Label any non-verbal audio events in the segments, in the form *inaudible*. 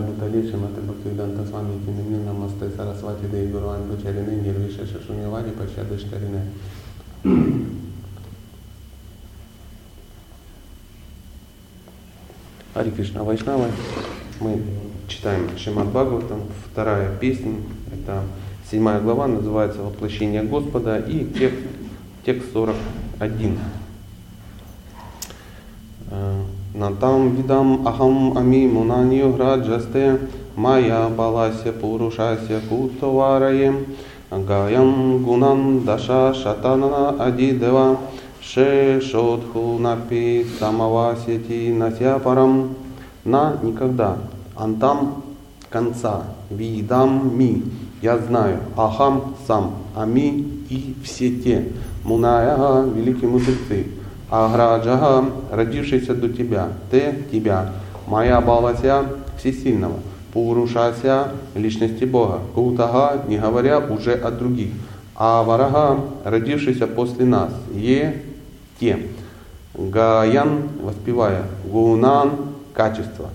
Бутале Шимата Бхактивиданта Свами Кинамин Намасте Сарасвати Дей Гурван Бучарине Нирвиша Шашуньявади Пашады Штарине. Хари Кришна Вайшнава. Мы читаем Шимат Бхагаватам, вторая песня. Это седьмая глава, называется «Воплощение Господа» и текст, текст 41. Натам видам ахам ами мунанью граджасте майя балася пурушася кутовараем. Гаям гунан даша шатанана адидева ше шодху напи самавасити насяпарам. На никогда. Антам конца. Видам ми. Я знаю. Ахам сам. Ами и все те. Муная великие мудрецы Аграджага, родившийся до тебя, ты тебя, моя Балася всесильного, Пурушася личности Бога, Кутага, не говоря уже о других, а Варага, родившийся после нас, Е, те, Гаян, воспевая, Гунан, качество,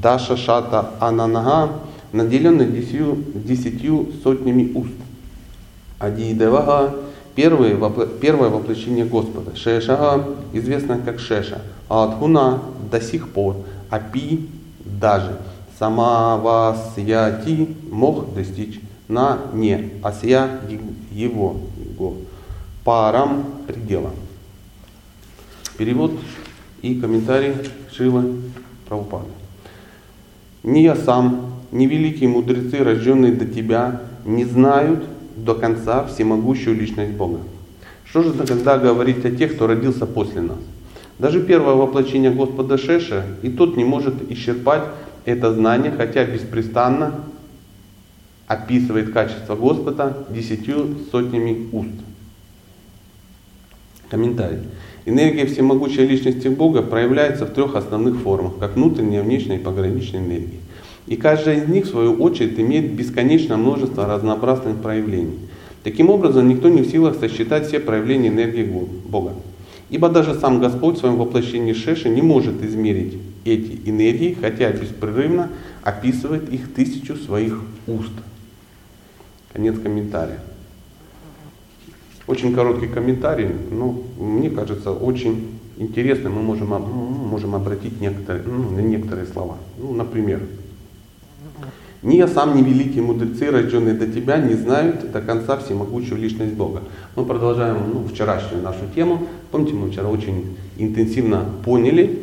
Даша Шата Ананага, наделенный десятью, десятью сотнями уст, Адидевага, Первое, первое воплощение Господа. Шешага известно как Шеша. А Адхуна до сих пор. Апи даже. Сама Васьяти мог достичь на не. Асья его. его. Парам предела. Перевод и комментарий Шила Прабхупады. Ни я сам, ни великие мудрецы, рожденные до тебя, не знают до конца всемогущую личность Бога. Что же тогда говорить о тех, кто родился после нас? Даже первое воплощение Господа Шеша и тот не может исчерпать это знание, хотя беспрестанно описывает качество Господа десятью сотнями уст. Комментарий. Энергия всемогущей личности Бога проявляется в трех основных формах, как внутренняя, внешняя и пограничная энергия. И каждая из них, в свою очередь, имеет бесконечное множество разнообразных проявлений. Таким образом, никто не в силах сосчитать все проявления энергии Бога. Ибо даже сам Господь в своем воплощении Шеши не может измерить эти энергии, хотя беспрерывно описывает их тысячу своих уст. Конец комментария. Очень короткий комментарий, но мне кажется очень интересным. Мы можем, можем обратить некоторые, ну, на некоторые слова. Ну, например, ни я сам, ни великие мудрецы, рожденные до тебя, не знают до конца всемогущую личность Бога. Мы продолжаем ну, вчерашнюю нашу тему. Помните, мы вчера очень интенсивно поняли,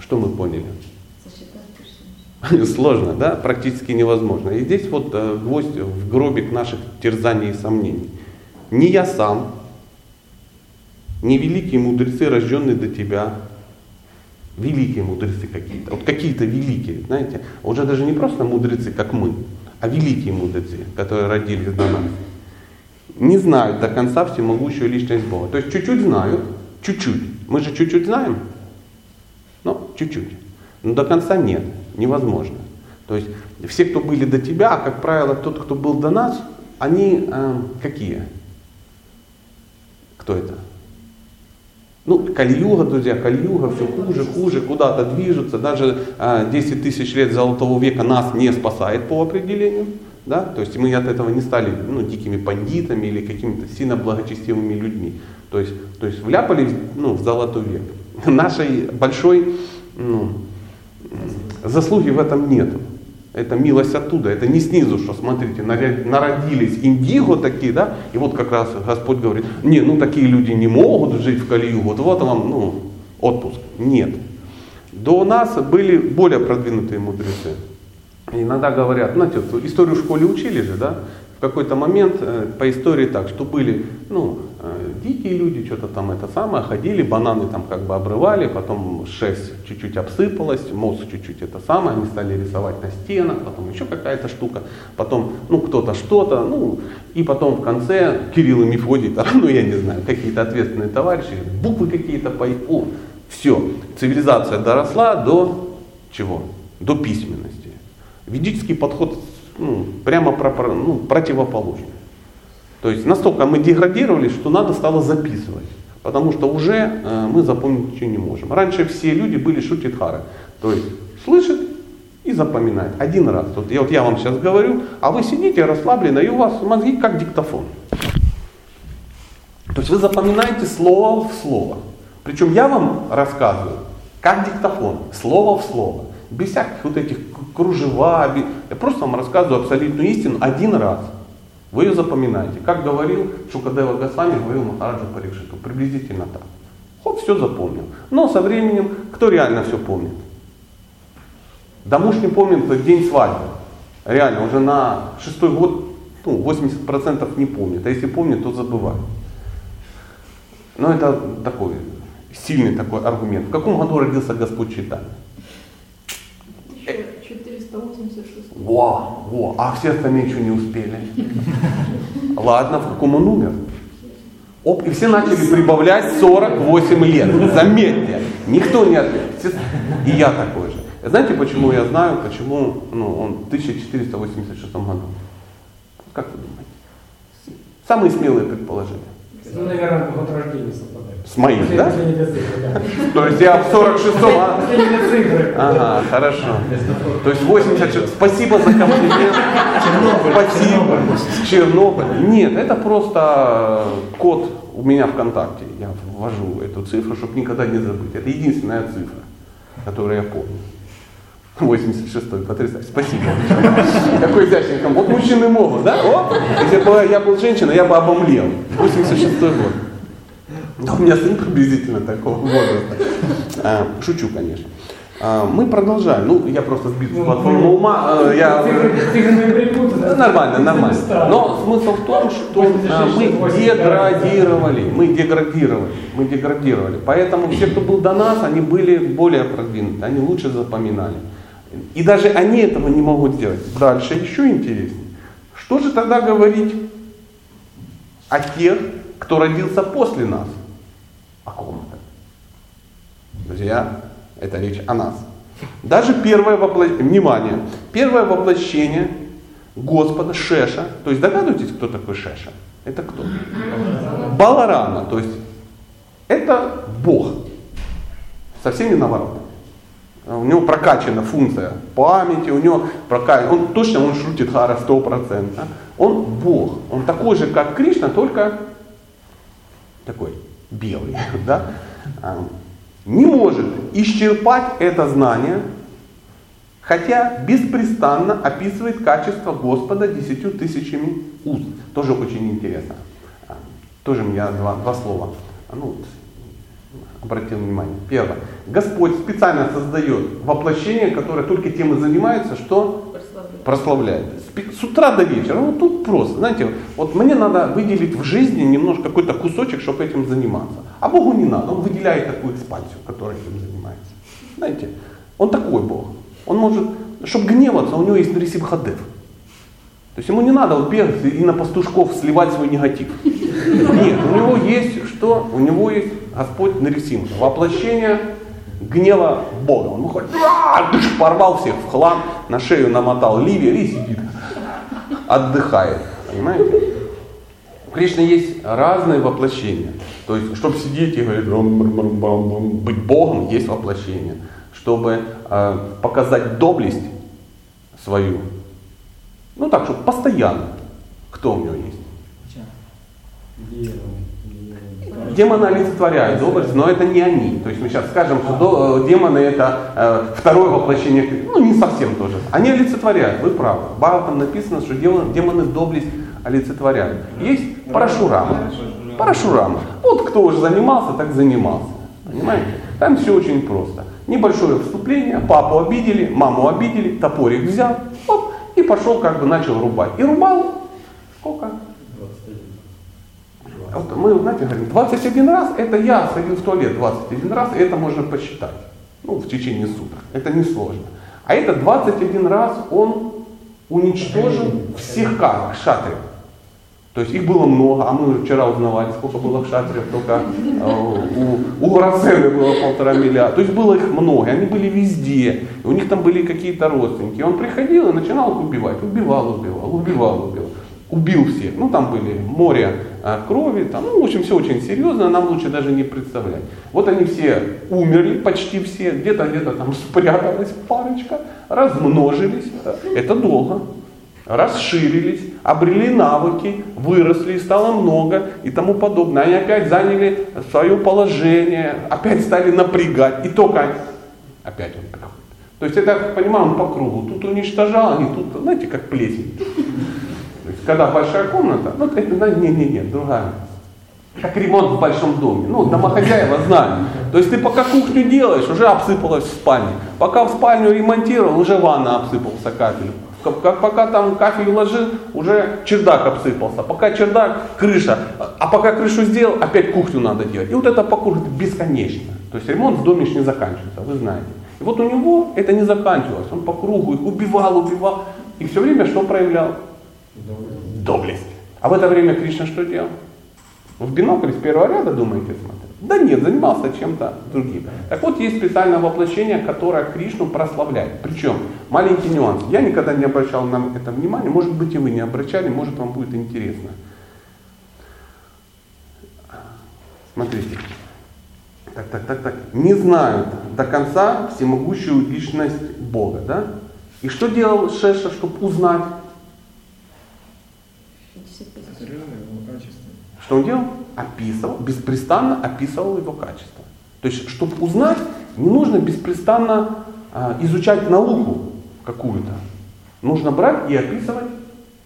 что мы поняли? *laughs* Сложно, да? Практически невозможно. И здесь вот э, гвоздь в гробик наших терзаний и сомнений. Не я сам, не великие мудрецы, рожденные до тебя, великие мудрецы какие-то, вот какие-то великие, знаете, уже даже не просто мудрецы, как мы, а великие мудрецы, которые родились до нас, не знают до конца всемогущую личность Бога. То есть чуть-чуть знают, чуть-чуть. Мы же чуть-чуть знаем, ну, чуть-чуть. Но до конца нет, невозможно. То есть все, кто были до тебя, а как правило, тот, кто был до нас, они э, какие? Кто это? Ну, кальюга, друзья, кальюга, все хуже, хуже, куда-то движутся. Даже а, 10 тысяч лет Золотого века нас не спасает по определению. Да? То есть мы от этого не стали ну, дикими бандитами или какими-то сильно благочестивыми людьми. То есть, то есть вляпались ну, в Золотой век. Нашей большой ну, заслуги в этом нет. Это милость оттуда, это не снизу, что смотрите, народились индиго такие, да, и вот как раз Господь говорит, не, ну такие люди не могут жить в Калию, вот вот вам, ну, отпуск. Нет. До нас были более продвинутые мудрецы. Иногда говорят, знаете, историю в школе учили же, да, в какой-то момент э, по истории так, что были, ну, дикие люди, что-то там это самое, ходили, бананы там как бы обрывали, потом шерсть чуть-чуть обсыпалась, мозг чуть-чуть это самое, они стали рисовать на стенах, потом еще какая-то штука, потом, ну, кто-то что-то, ну, и потом в конце Кирилл и Мефодий, *laughs* ну, я не знаю, какие-то ответственные товарищи, буквы какие-то по о, все, цивилизация доросла до чего? До письменности. Ведический подход ну, прямо про, ну, противоположный. То есть настолько мы деградировали, что надо стало записывать. Потому что уже э, мы запомнить ничего не можем. Раньше все люди были шутитхары. То есть слышит и запоминать один раз. Вот я, вот я вам сейчас говорю, а вы сидите расслабленно, и у вас мозги как диктофон. То есть вы запоминаете слово в слово. Причем я вам рассказываю, как диктофон, слово в слово. Без всяких вот этих кружева. Я просто вам рассказываю абсолютную истину один раз. Вы ее запоминаете. Как говорил Шукадева Госвами, говорил Махараджа Парикшиту. Приблизительно так. Хоп, все запомнил. Но со временем, кто реально все помнит? Да муж не помнит тот день свадьбы. Реально, уже на шестой год ну, 80% не помнит. А если помнит, то забывает. Но это такой сильный такой аргумент. В каком году родился Господь Читания? 486. Во, во, а все остальные еще не успели. Ладно, в каком он умер? Оп, и все начали прибавлять 48 лет. Заметьте, никто не ответил. И я такой же. Знаете, почему я знаю, почему ну, он в 1486 году? Как вы думаете? Самые смелые предположения. Ну, наверное, год рождения совпадает. С моим, да? То есть я в 46-м, а? Ага, хорошо. То есть 86. Спасибо за комплимент. Спасибо. Чернобыль. Нет, это просто код у меня ВКонтакте. Я ввожу эту цифру, чтобы никогда не забыть. Это единственная цифра, которую я помню. 86-й, потрясающе. Спасибо. Какой изящненько. Вот мужчины могут, да? О, если бы я был женщиной, я бы обомлел. 86-й год. Да, у меня сын приблизительно такого возраста. А, шучу, конечно. А, мы продолжаем. Ну, я просто сбит с платформы ума. а, Я... Нормально, нормально. Но смысл в том, что мы деградировали, мы деградировали, мы деградировали. Поэтому все, кто был до нас, они были более продвинуты, они лучше запоминали. И даже они этого не могут сделать. Дальше еще интереснее. Что же тогда говорить о тех, кто родился после нас? О ком это? Друзья, это речь о нас. Даже первое воплощение, внимание, первое воплощение Господа Шеша, то есть догадываетесь, кто такой Шеша? Это кто? Баларама, то есть это Бог со всеми наворотами. У него прокачана функция памяти, у него прокачана, он точно, он шутит хара 100%. Он Бог, он такой же, как Кришна, только такой белый, да? А, не может исчерпать это знание, хотя беспрестанно описывает качество Господа десятью тысячами уст. Тоже очень интересно. А, Тоже у меня два, два слова. А, Ну, обратил внимание. Первое. Господь специально создает воплощение, которое только тем и занимается, что Прославляю. прославляет. С утра до вечера. Вот тут просто. Знаете, вот мне надо выделить в жизни немножко какой-то кусочек, чтобы этим заниматься. А Богу не надо. Он выделяет такую экспансию, которая этим занимается. Знаете, он такой Бог. Он может, чтобы гневаться, у него есть Нарисимхадев. То есть ему не надо вот бегать и на пастушков сливать свой негатив. Нет, у него есть что? У него есть Господь Нарисим. Воплощение гнева Бога. Он выходит, «А!» порвал всех в хлам, на шею намотал ливер и сидит, отдыхает. Понимаете? У Кришны есть разные воплощения. То есть, чтобы сидеть и говорить, быть Богом, есть воплощение. Чтобы э, показать доблесть свою, ну так, чтобы постоянно, кто у него есть? Демоны олицетворяют доблесть, но это не они. То есть мы сейчас скажем, что э, демоны это э, второе воплощение, ну не совсем тоже. Они олицетворяют, вы правы. В Бхагаватам написано, что демоны доблесть олицетворяют. Есть Парашурама. Парашурама. Вот кто уже занимался, так занимался. Понимаете? Там все очень просто. Небольшое вступление, папу обидели, маму обидели, топорик взял, оп, и пошел как бы начал рубать. И рубал сколько? Вот мы, знаете, говорим, 21 раз, это я сходил в туалет 21 раз, и это можно посчитать. Ну, в течение суток. Это несложно. А это 21 раз он уничтожил всех как шатров. То есть их было много, а мы вчера узнавали, сколько было шатров, только э, у, у Горацены было полтора миллиарда. То есть было их много, они были везде. У них там были какие-то родственники. И он приходил и начинал их убивать. Убивал, убивал, убивал, убивал. Убил всех. Ну, там были море а, крови, там, ну, в общем, все очень серьезно, нам лучше даже не представлять. Вот они все умерли, почти все, где-то где-то там *laughs* спряталась парочка, размножились, это долго, расширились, обрели навыки, выросли, стало много и тому подобное. Они опять заняли свое положение, опять стали напрягать, и только опять он приходит. То есть это, понимаю, он по кругу. Тут уничтожал, они тут, знаете, как плесень. Когда большая комната, ну, это, не, не, не, другая. Как ремонт в большом доме. Ну, домохозяева знают. То есть ты пока кухню делаешь, уже обсыпалась в спальне. Пока в спальню ремонтировал, уже ванна обсыпался кафель. Как пока там кафель ложил, уже чердак обсыпался. Пока чердак, крыша. А пока крышу сделал, опять кухню надо делать. И вот это по кругу бесконечно. То есть ремонт в доме не заканчивается, вы знаете. И вот у него это не заканчивалось. Он по кругу их убивал, убивал. И все время что проявлял? Доблесть. А в это время Кришна что делал? В бинокль с первого ряда, думаете, смотрел? Да нет, занимался чем-то другим. Так вот, есть специальное воплощение, которое Кришну прославляет. Причем, маленький нюанс. Я никогда не обращал на это внимания, может быть и вы не обращали, может вам будет интересно. Смотрите. Так, так, так, так. Не знают до конца всемогущую личность Бога, да? И что делал Шеша, чтобы узнать? Что он делал? Описывал, беспрестанно описывал его качество. То есть, чтобы узнать, не нужно беспрестанно а, изучать науку какую-то. Нужно брать и описывать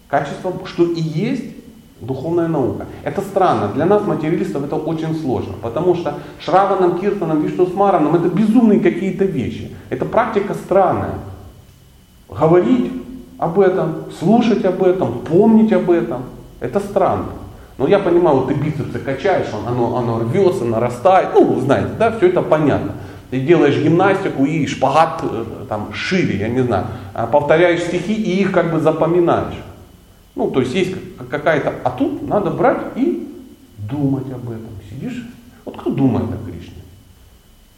качество, что и есть духовная наука. Это странно. Для нас, материалистов, это очень сложно. Потому что Шраванам, Киртанам, Вишнусмаранам это безумные какие-то вещи. Это практика странная. Говорить об этом, слушать об этом, помнить об этом. Это странно. Но я понимаю, вот ты бицепсы качаешь, он, оно, оно рвется, нарастает. Ну, знаете, да, все это понятно. Ты делаешь гимнастику и шпагат э, там шире, я не знаю. А повторяешь стихи и их как бы запоминаешь. Ну, то есть есть какая-то... А тут надо брать и думать об этом. Сидишь, вот кто думает о Кришне?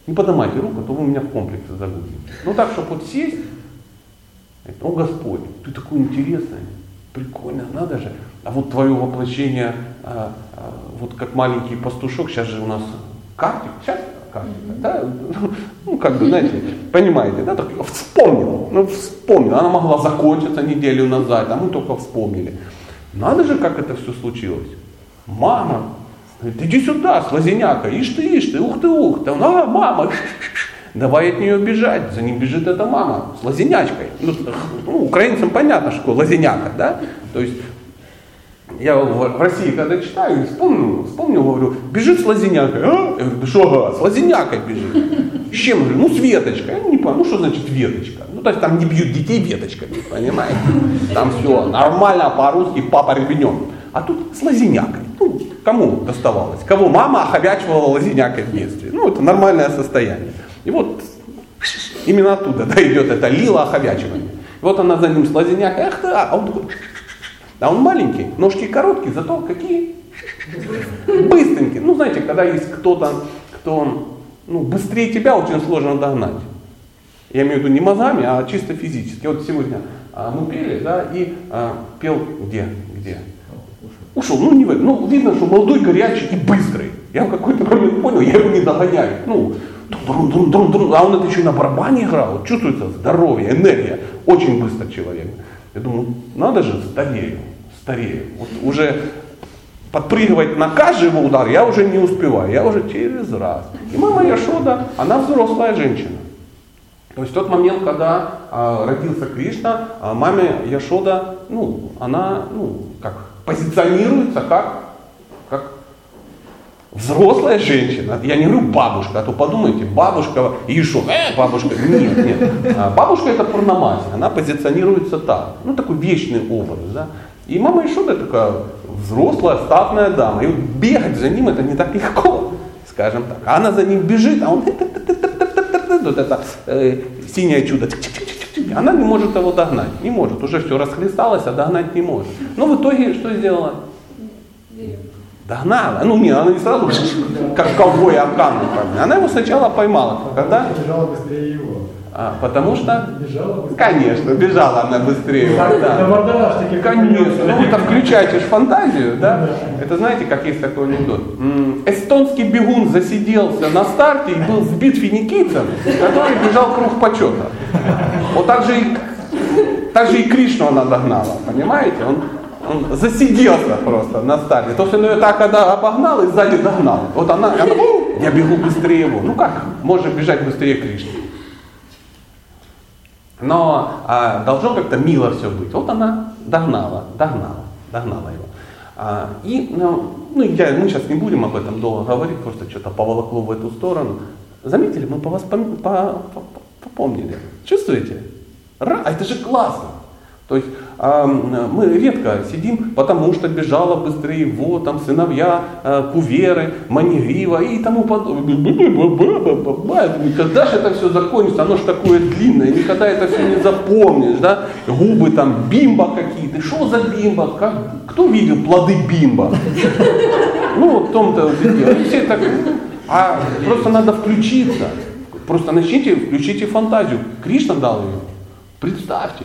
Не поднимайте руку, а то вы меня в комплексе загрузите. Ну так, чтобы вот сесть, о Господь, ты такой интересный, прикольно, надо же. А вот твое воплощение, а, а, вот как маленький пастушок, сейчас же у нас картик, сейчас картик, да, ну как бы, знаете, понимаете, да, так вспомнил, ну вспомнил, она могла закончиться неделю назад, а мы только вспомнили. Надо же, как это все случилось. Мама, говорит, иди сюда, слазеняка, ишь ты, ишь ты, ух ты, ух ты. А, мама, давай от нее бежать. За ним бежит эта мама с лазенячкой. Ну, ну, украинцам понятно, что такое да? То есть я в России, когда читаю, вспомнил, вспомнил, говорю, бежит с лазенякой. А? Я говорю, что, ага, с лазенякой бежит. С чем? Говорю, ну с веточкой. Я не понимаю, ну что значит веточка? Ну то есть там не бьют детей веточками, понимаете? Там все нормально, по-русски, папа ребенем. А тут с лазенякой. Ну, кому доставалось? Кого мама оховячивала лазенякой в детстве? Ну, это нормальное состояние. И вот именно оттуда *laughs* да, идет это лила оховячивание. Вот она за ним с лазенякой, ах ты, а он такой, а он маленький, ножки короткие, зато какие? Быстренькие. Ну, знаете, когда есть кто-то, кто ну, быстрее тебя, очень сложно догнать. Я имею в виду не мозгами, а чисто физически. Вот сегодня а, мы пели, да, и а, пел где? Где? Ушел. Ну, не в Ну, видно, что молодой, горячий и быстрый. Я в какой-то момент понял, я его не догоняю. Ну, друн, друн, друн, друн. А он это еще на барабане играл. Чувствуется здоровье, энергия. Очень быстро человек. Я думаю, надо же, старею, старею. Вот уже подпрыгивать на каждый его удар я уже не успеваю, я уже через раз. И мама Яшода, она взрослая женщина. То есть в тот момент, когда а, родился Кришна, а, маме Яшода, ну, она, ну, как, позиционируется как взрослая женщина. Я не говорю бабушка, а то подумайте, бабушка Ишу, э, бабушка, нет, нет. А бабушка это Пурнамаси, она позиционируется так. Ну, такой вечный образ, да. И мама Ишуда такая взрослая, статная дама. И вот бегать за ним это не так легко, скажем так. А она за ним бежит, а он вот это э, синее чудо. Она не может его догнать, не может. Уже все расхлесталось, а догнать не может. Но в итоге что сделала? Догнала. Ну не, она не сразу, как ковбой Акан. Она его сначала поймала. Когда? Бежала быстрее его. А, потому что, Бежала быстро. конечно, бежала она быстрее. Да. мордаш таких Конечно, ну там включаете фантазию, да? Да. Это знаете, как есть такой анекдот? Эстонский бегун засиделся на старте и был сбит финикийцем, который бежал круг почета. Вот так же и, так же и Кришну она догнала, понимаете? Он, он засиделся просто на старте. То, что он ее так когда обогнал и сзади догнал. Вот она, она «У, я бегу быстрее его. Ну как можно бежать быстрее Кришны? Но а, должно как-то мило все быть. Вот она догнала, догнала, догнала его. А, и, ну, ну, я, мы сейчас не будем об этом долго говорить, просто что-то поволокло в эту сторону. Заметили, мы по вас пом- по- по- попомнили. Чувствуете? Ра, а это же классно. То есть м, мы редко сидим, потому что бежала быстрее его, там сыновья, а, куверы, манигрива и тому подобное. Когда же это все закончится? Оно же такое длинное, никогда это все не запомнишь, да? Губы там, бимба какие-то. Что за бимба? Как? Кто видел плоды бимба? Ну, вот в том-то дело. Все так, а просто надо включиться. Просто начните, включите фантазию. Кришна дал ее. Представьте,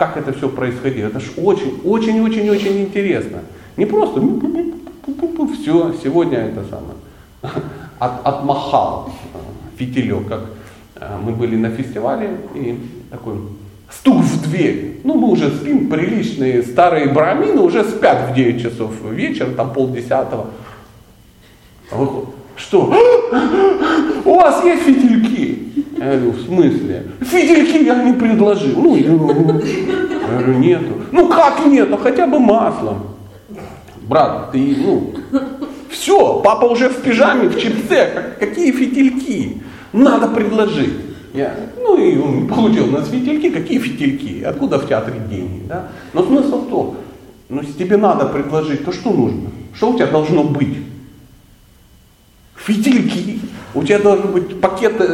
как это все происходило. Это же очень, очень, очень, очень интересно. Не просто все, сегодня это самое. *laughs* От, отмахал э, фитилек, как э, мы были на фестивале, и такой стук в дверь. Ну, мы уже спим, приличные старые брамины уже спят в 9 часов вечера, там полдесятого. А Что? *gasps* У вас есть фитильки? Я говорю, в смысле? Фитильки я не предложил. Ну, я говорю, нету. Ну как нету? Хотя бы маслом. Брат, ты, ну, все, папа уже в пижаме, в чипце, как- какие фитильки? Надо предложить. Я, ну и он получил у нас фитильки, какие фитильки? Откуда в театре деньги? Да? Но смысл в том, ну если тебе надо предложить, то что нужно? Что у тебя должно быть? Фитильки, у тебя должны быть пакеты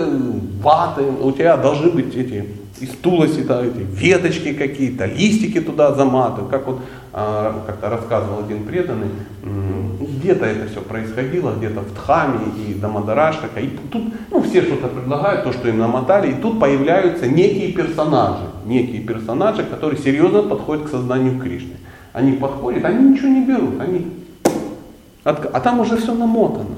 ваты, у тебя должны быть эти из тулоси, да, эти веточки какие-то, листики туда заматывают, как вот а, как-то рассказывал один преданный, где-то это все происходило, где-то в Дхаме и Дамадарашака, и тут ну, все что-то предлагают, то, что им намотали, и тут появляются некие персонажи, некие персонажи, которые серьезно подходят к сознанию Кришны. Они подходят, они ничего не берут, они А там уже все намотано.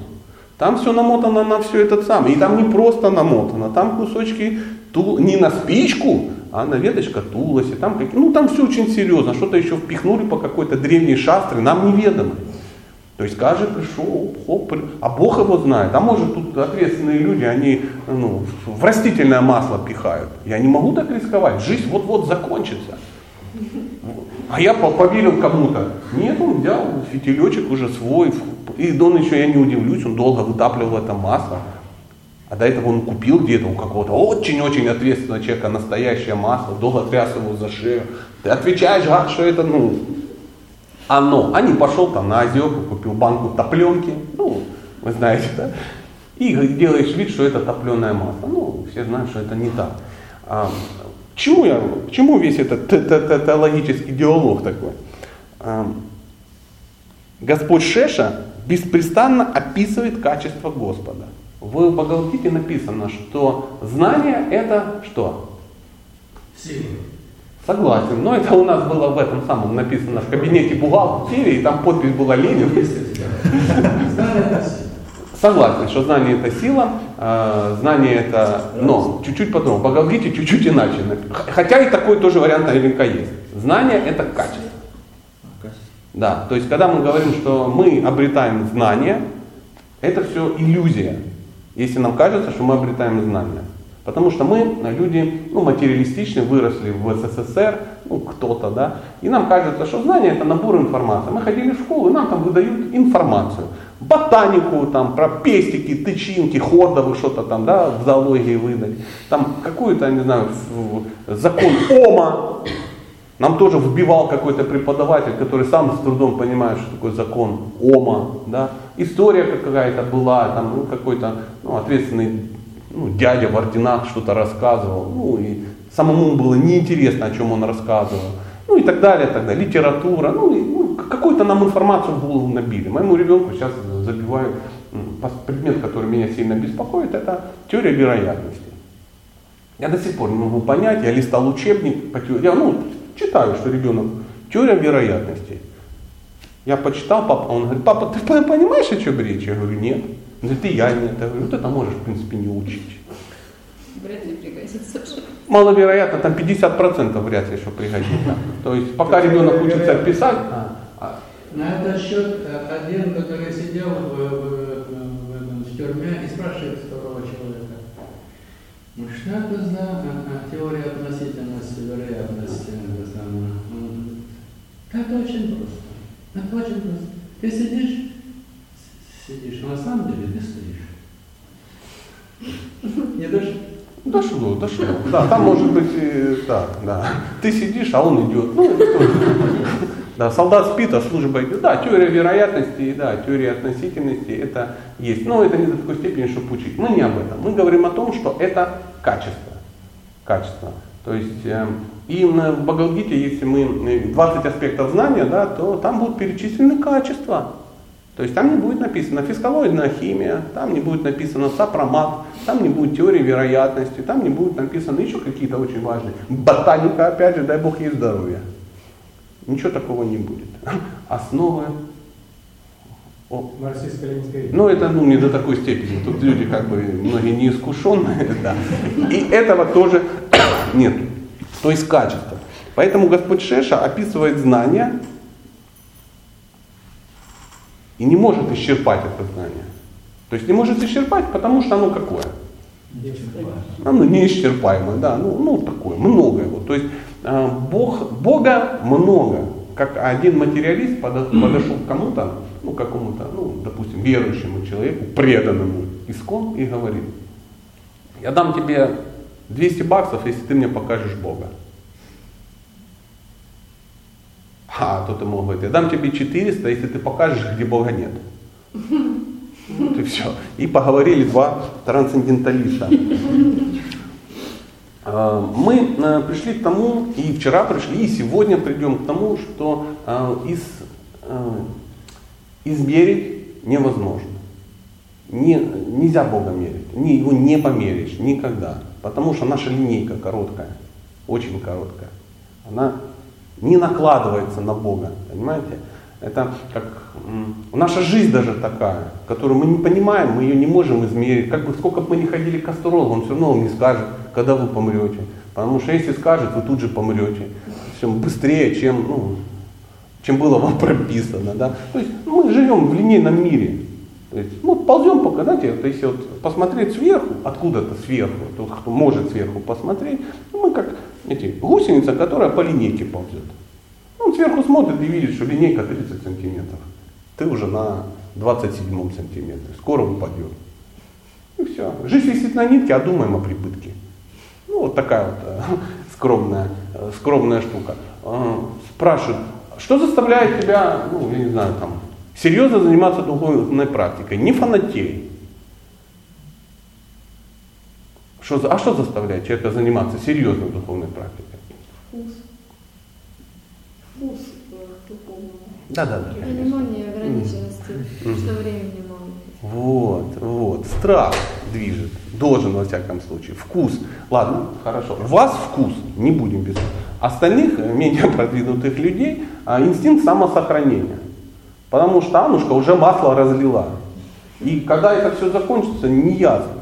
Там все намотано на все этот самый. И там не просто намотано, там кусочки тул, не на спичку, а на веточка тулоси. Там, какие- ну, там все очень серьезно. Что-то еще впихнули по какой-то древней шастре, нам неведомо. То есть каждый пришел, хоп, а Бог его знает. А может тут ответственные люди, они ну, в растительное масло пихают. Я не могу так рисковать. Жизнь вот-вот закончится. А я по- поверил кому-то. Нет, он взял фитилечек уже свой. И он еще, я не удивлюсь, он долго вытапливал это масло. А до этого он купил где-то у какого-то очень-очень ответственного человека настоящее масло, долго тряс его за шею. Ты отвечаешь, гад, что это, ну, оно. А не пошел там на озерку, купил банку топленки, ну, вы знаете, да? И делаешь вид, что это топленое масло. Ну, все знают, что это не так. К чему я, к чему весь этот теологический диалог такой? Господь Шеша беспрестанно описывает качество Господа. В Бхагавадгите написано, что знание это что? Согласен, но это у нас было в этом самом написано в кабинете бухгалтерии, и там подпись была Ленин. Согласен, что знание это сила, э, знание это, но чуть-чуть. В Бхагавадгите чуть-чуть иначе. Хотя и такой тоже вариант наверняка есть. Знание это качество. Да, то есть когда мы говорим, что мы обретаем знания, это все иллюзия, если нам кажется, что мы обретаем знания. Потому что мы, люди, ну, материалистичны, выросли в СССР, ну, кто-то, да, и нам кажется, что знание это набор информации. Мы ходили в школу, и нам там выдают информацию. Ботанику, там, про пестики, тычинки, хордовы, что-то там, да, в зоологии выдали. Там какую-то, не знаю, закон Ома, нам тоже вбивал какой-то преподаватель, который сам с трудом понимает, что такое закон Ома. Да? История какая-то была, там ну, какой-то ну, ответственный ну, дядя в орденах что-то рассказывал. Ну, и самому было неинтересно, о чем он рассказывал. Ну и так далее, так далее. Литература. Ну, и, ну, какую-то нам информацию в голову набили. Моему ребенку сейчас забиваю м, пос- предмет, который меня сильно беспокоит, это теория вероятности. Я до сих пор не могу понять, я листал учебник по теории, я ну, читаю, что ребенок, теория вероятностей. Я почитал, папа, он говорит, папа, ты понимаешь, о чем речь? Я говорю, нет. Он говорит, и я нет. Я говорю, вот это можешь, в принципе, не учить. Вряд ли пригодится. Маловероятно, там 50% вряд ли что пригодится. То есть пока ребенок учится писать, а, На этот счет э, один, который сидел в, в- в- в тюрьме и спрашивает второго человека, ну что это за а, а, теория относительности, вероятности? это самое?» «Да это очень просто. Это очень просто. Ты сидишь, сидишь, а на самом деле ты стоишь. Не дошел? дошло, дошло. Да, там может быть так, да. Ты сидишь, а он идет. Ну? Да, солдат спит, а служба идет. Да, теория вероятности, да, теория относительности, это есть. Но это не до такой степени, чтобы учить. Мы не об этом. Мы говорим о том, что это качество. Качество. То есть, э, и в Багалгите, если мы э, 20 аспектов знания, да, то там будут перечислены качества. То есть там не будет написано фискалоидная химия, там не будет написано сопромат, там не будет теории вероятности, там не будет написано еще какие-то очень важные. Ботаника, опять же, дай бог ей здоровья. Ничего такого не будет. *laughs* Основы. О, ну, это ну, не до такой степени. Тут люди как бы многие неискушенные, *laughs* да. И этого тоже *coughs* нет. То есть качество. Поэтому Господь Шеша описывает знания и не может исчерпать это знание. То есть не может исчерпать, потому что оно какое? Оно неисчерпаемое, да, ну, ну такое, много его. То есть Бог, Бога много. Как один материалист подо- подошел к кому-то, ну какому-то, ну, допустим, верующему человеку, преданному искон, и говорит, я дам тебе 200 баксов, если ты мне покажешь Бога. А тот ему говорит, я дам тебе 400, если ты покажешь, где Бога нет. *laughs* Вот и все. И поговорили два трансценденталиста. *laughs* Э, Мы э, пришли к тому, и вчера пришли, и сегодня придем к тому, что э, из, э, измерить невозможно. Не, нельзя Бога мерить, не, его не померишь никогда, потому что наша линейка короткая, очень короткая. Она не накладывается на Бога, понимаете? Это как наша жизнь даже такая, которую мы не понимаем, мы ее не можем измерить. Как бы сколько бы мы ни ходили к астрологу, он все равно вам не скажет, когда вы помрете. Потому что если скажет, вы тут же помрете. Все быстрее, чем, ну, чем было вам *laughs* прописано. Да? То есть мы живем в линейном мире. То есть, ну, ползем пока, знаете, то есть вот посмотреть сверху, откуда-то сверху, тот, кто может сверху посмотреть, ну, мы как эти, гусеница, которая по линейке ползет. Он сверху смотрит и видит, что линейка 30 сантиметров. Ты уже на 27 сантиметре. Скоро упадет. И все. Жизнь висит на нитке, а думаем о прибытке. Ну, вот такая вот э, *laughs* скромная, э, скромная штука. Э, спрашивают, что заставляет тебя, ну, я не знаю, там, серьезно заниматься духовной практикой? Не фанатей. Что, за- а что заставляет человека заниматься серьезной духовной практикой? Вкус. Вкус к духовному. Да, да, да. Понимание ограниченности, Мгм. что времени мало. Вот, вот. Страх движет. Должен во всяком случае. Вкус. Ладно, хорошо. У вас вкус. Не будем без Остальных, э, менее *laughs* продвинутых людей, а, инстинкт самосохранения. Потому что Анушка уже масло разлила. И когда это все закончится, не ясно.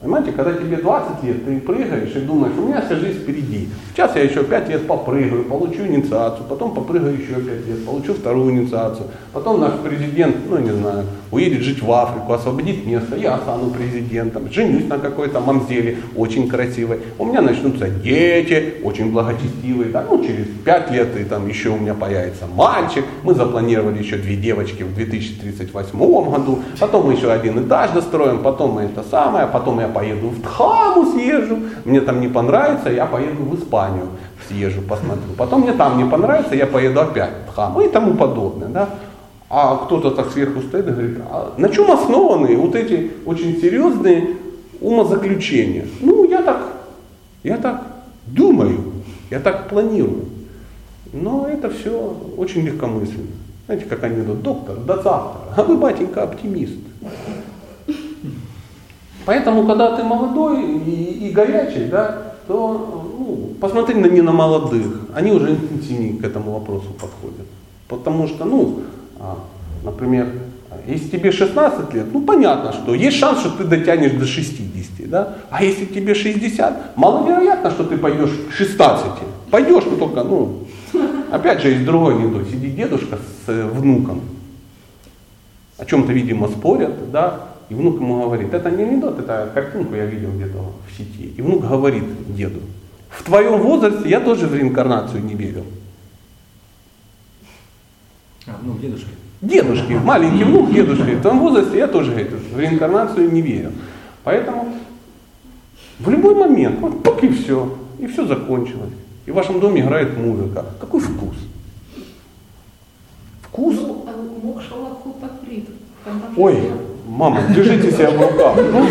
Понимаете, когда тебе 20 лет, ты прыгаешь и думаешь, у меня вся жизнь впереди. Сейчас я еще 5 лет попрыгаю, получу инициацию, потом попрыгаю еще 5 лет, получу вторую инициацию. Потом наш президент, ну не знаю, уедет жить в Африку, освободит место, я стану президентом, женюсь на какой-то мамзеле, очень красивой. У меня начнутся дети, очень благочестивые, да, ну через 5 лет и там еще у меня появится мальчик. Мы запланировали еще две девочки в 2038 году, потом мы еще один этаж достроим, потом мы это самое, потом я поеду в Тхаму съезжу, мне там не понравится, я поеду в Испанию съезжу, посмотрю. Потом мне там не понравится, я поеду опять в Тхаму и тому подобное. Да? А кто-то так сверху стоит и говорит, а на чем основаны вот эти очень серьезные умозаключения? Ну, я так, я так думаю, я так планирую. Но это все очень легкомысленно. Знаете, как анекдот, доктор, до завтра, а вы, батенька, оптимист. Поэтому, когда ты молодой и, и горячий, да, то ну, посмотри на не на молодых, они уже интенсивнее к этому вопросу подходят. Потому что, ну, а, например, если тебе 16 лет, ну понятно, что есть шанс, что ты дотянешь до 60, да? А если тебе 60, маловероятно, что ты пойдешь к 16. Пойдешь, но только, ну, опять же, есть другой анекдот. Сидит дедушка с э, внуком, о чем-то, видимо, спорят, да, и внук ему говорит, это не анекдот, это картинку я видел где-то в сети. И внук говорит деду, в твоем возрасте я тоже в реинкарнацию не верил. А, ну, дедушка. Дедушки, маленький внук дедушки, в том возрасте я тоже говорит, в реинкарнацию не верю. Поэтому в любой момент, вот пук и все, и все закончилось. И в вашем доме играет музыка. Какой вкус? Вкус? Ну, а. Ой, мама, держите себя в руках. Ну,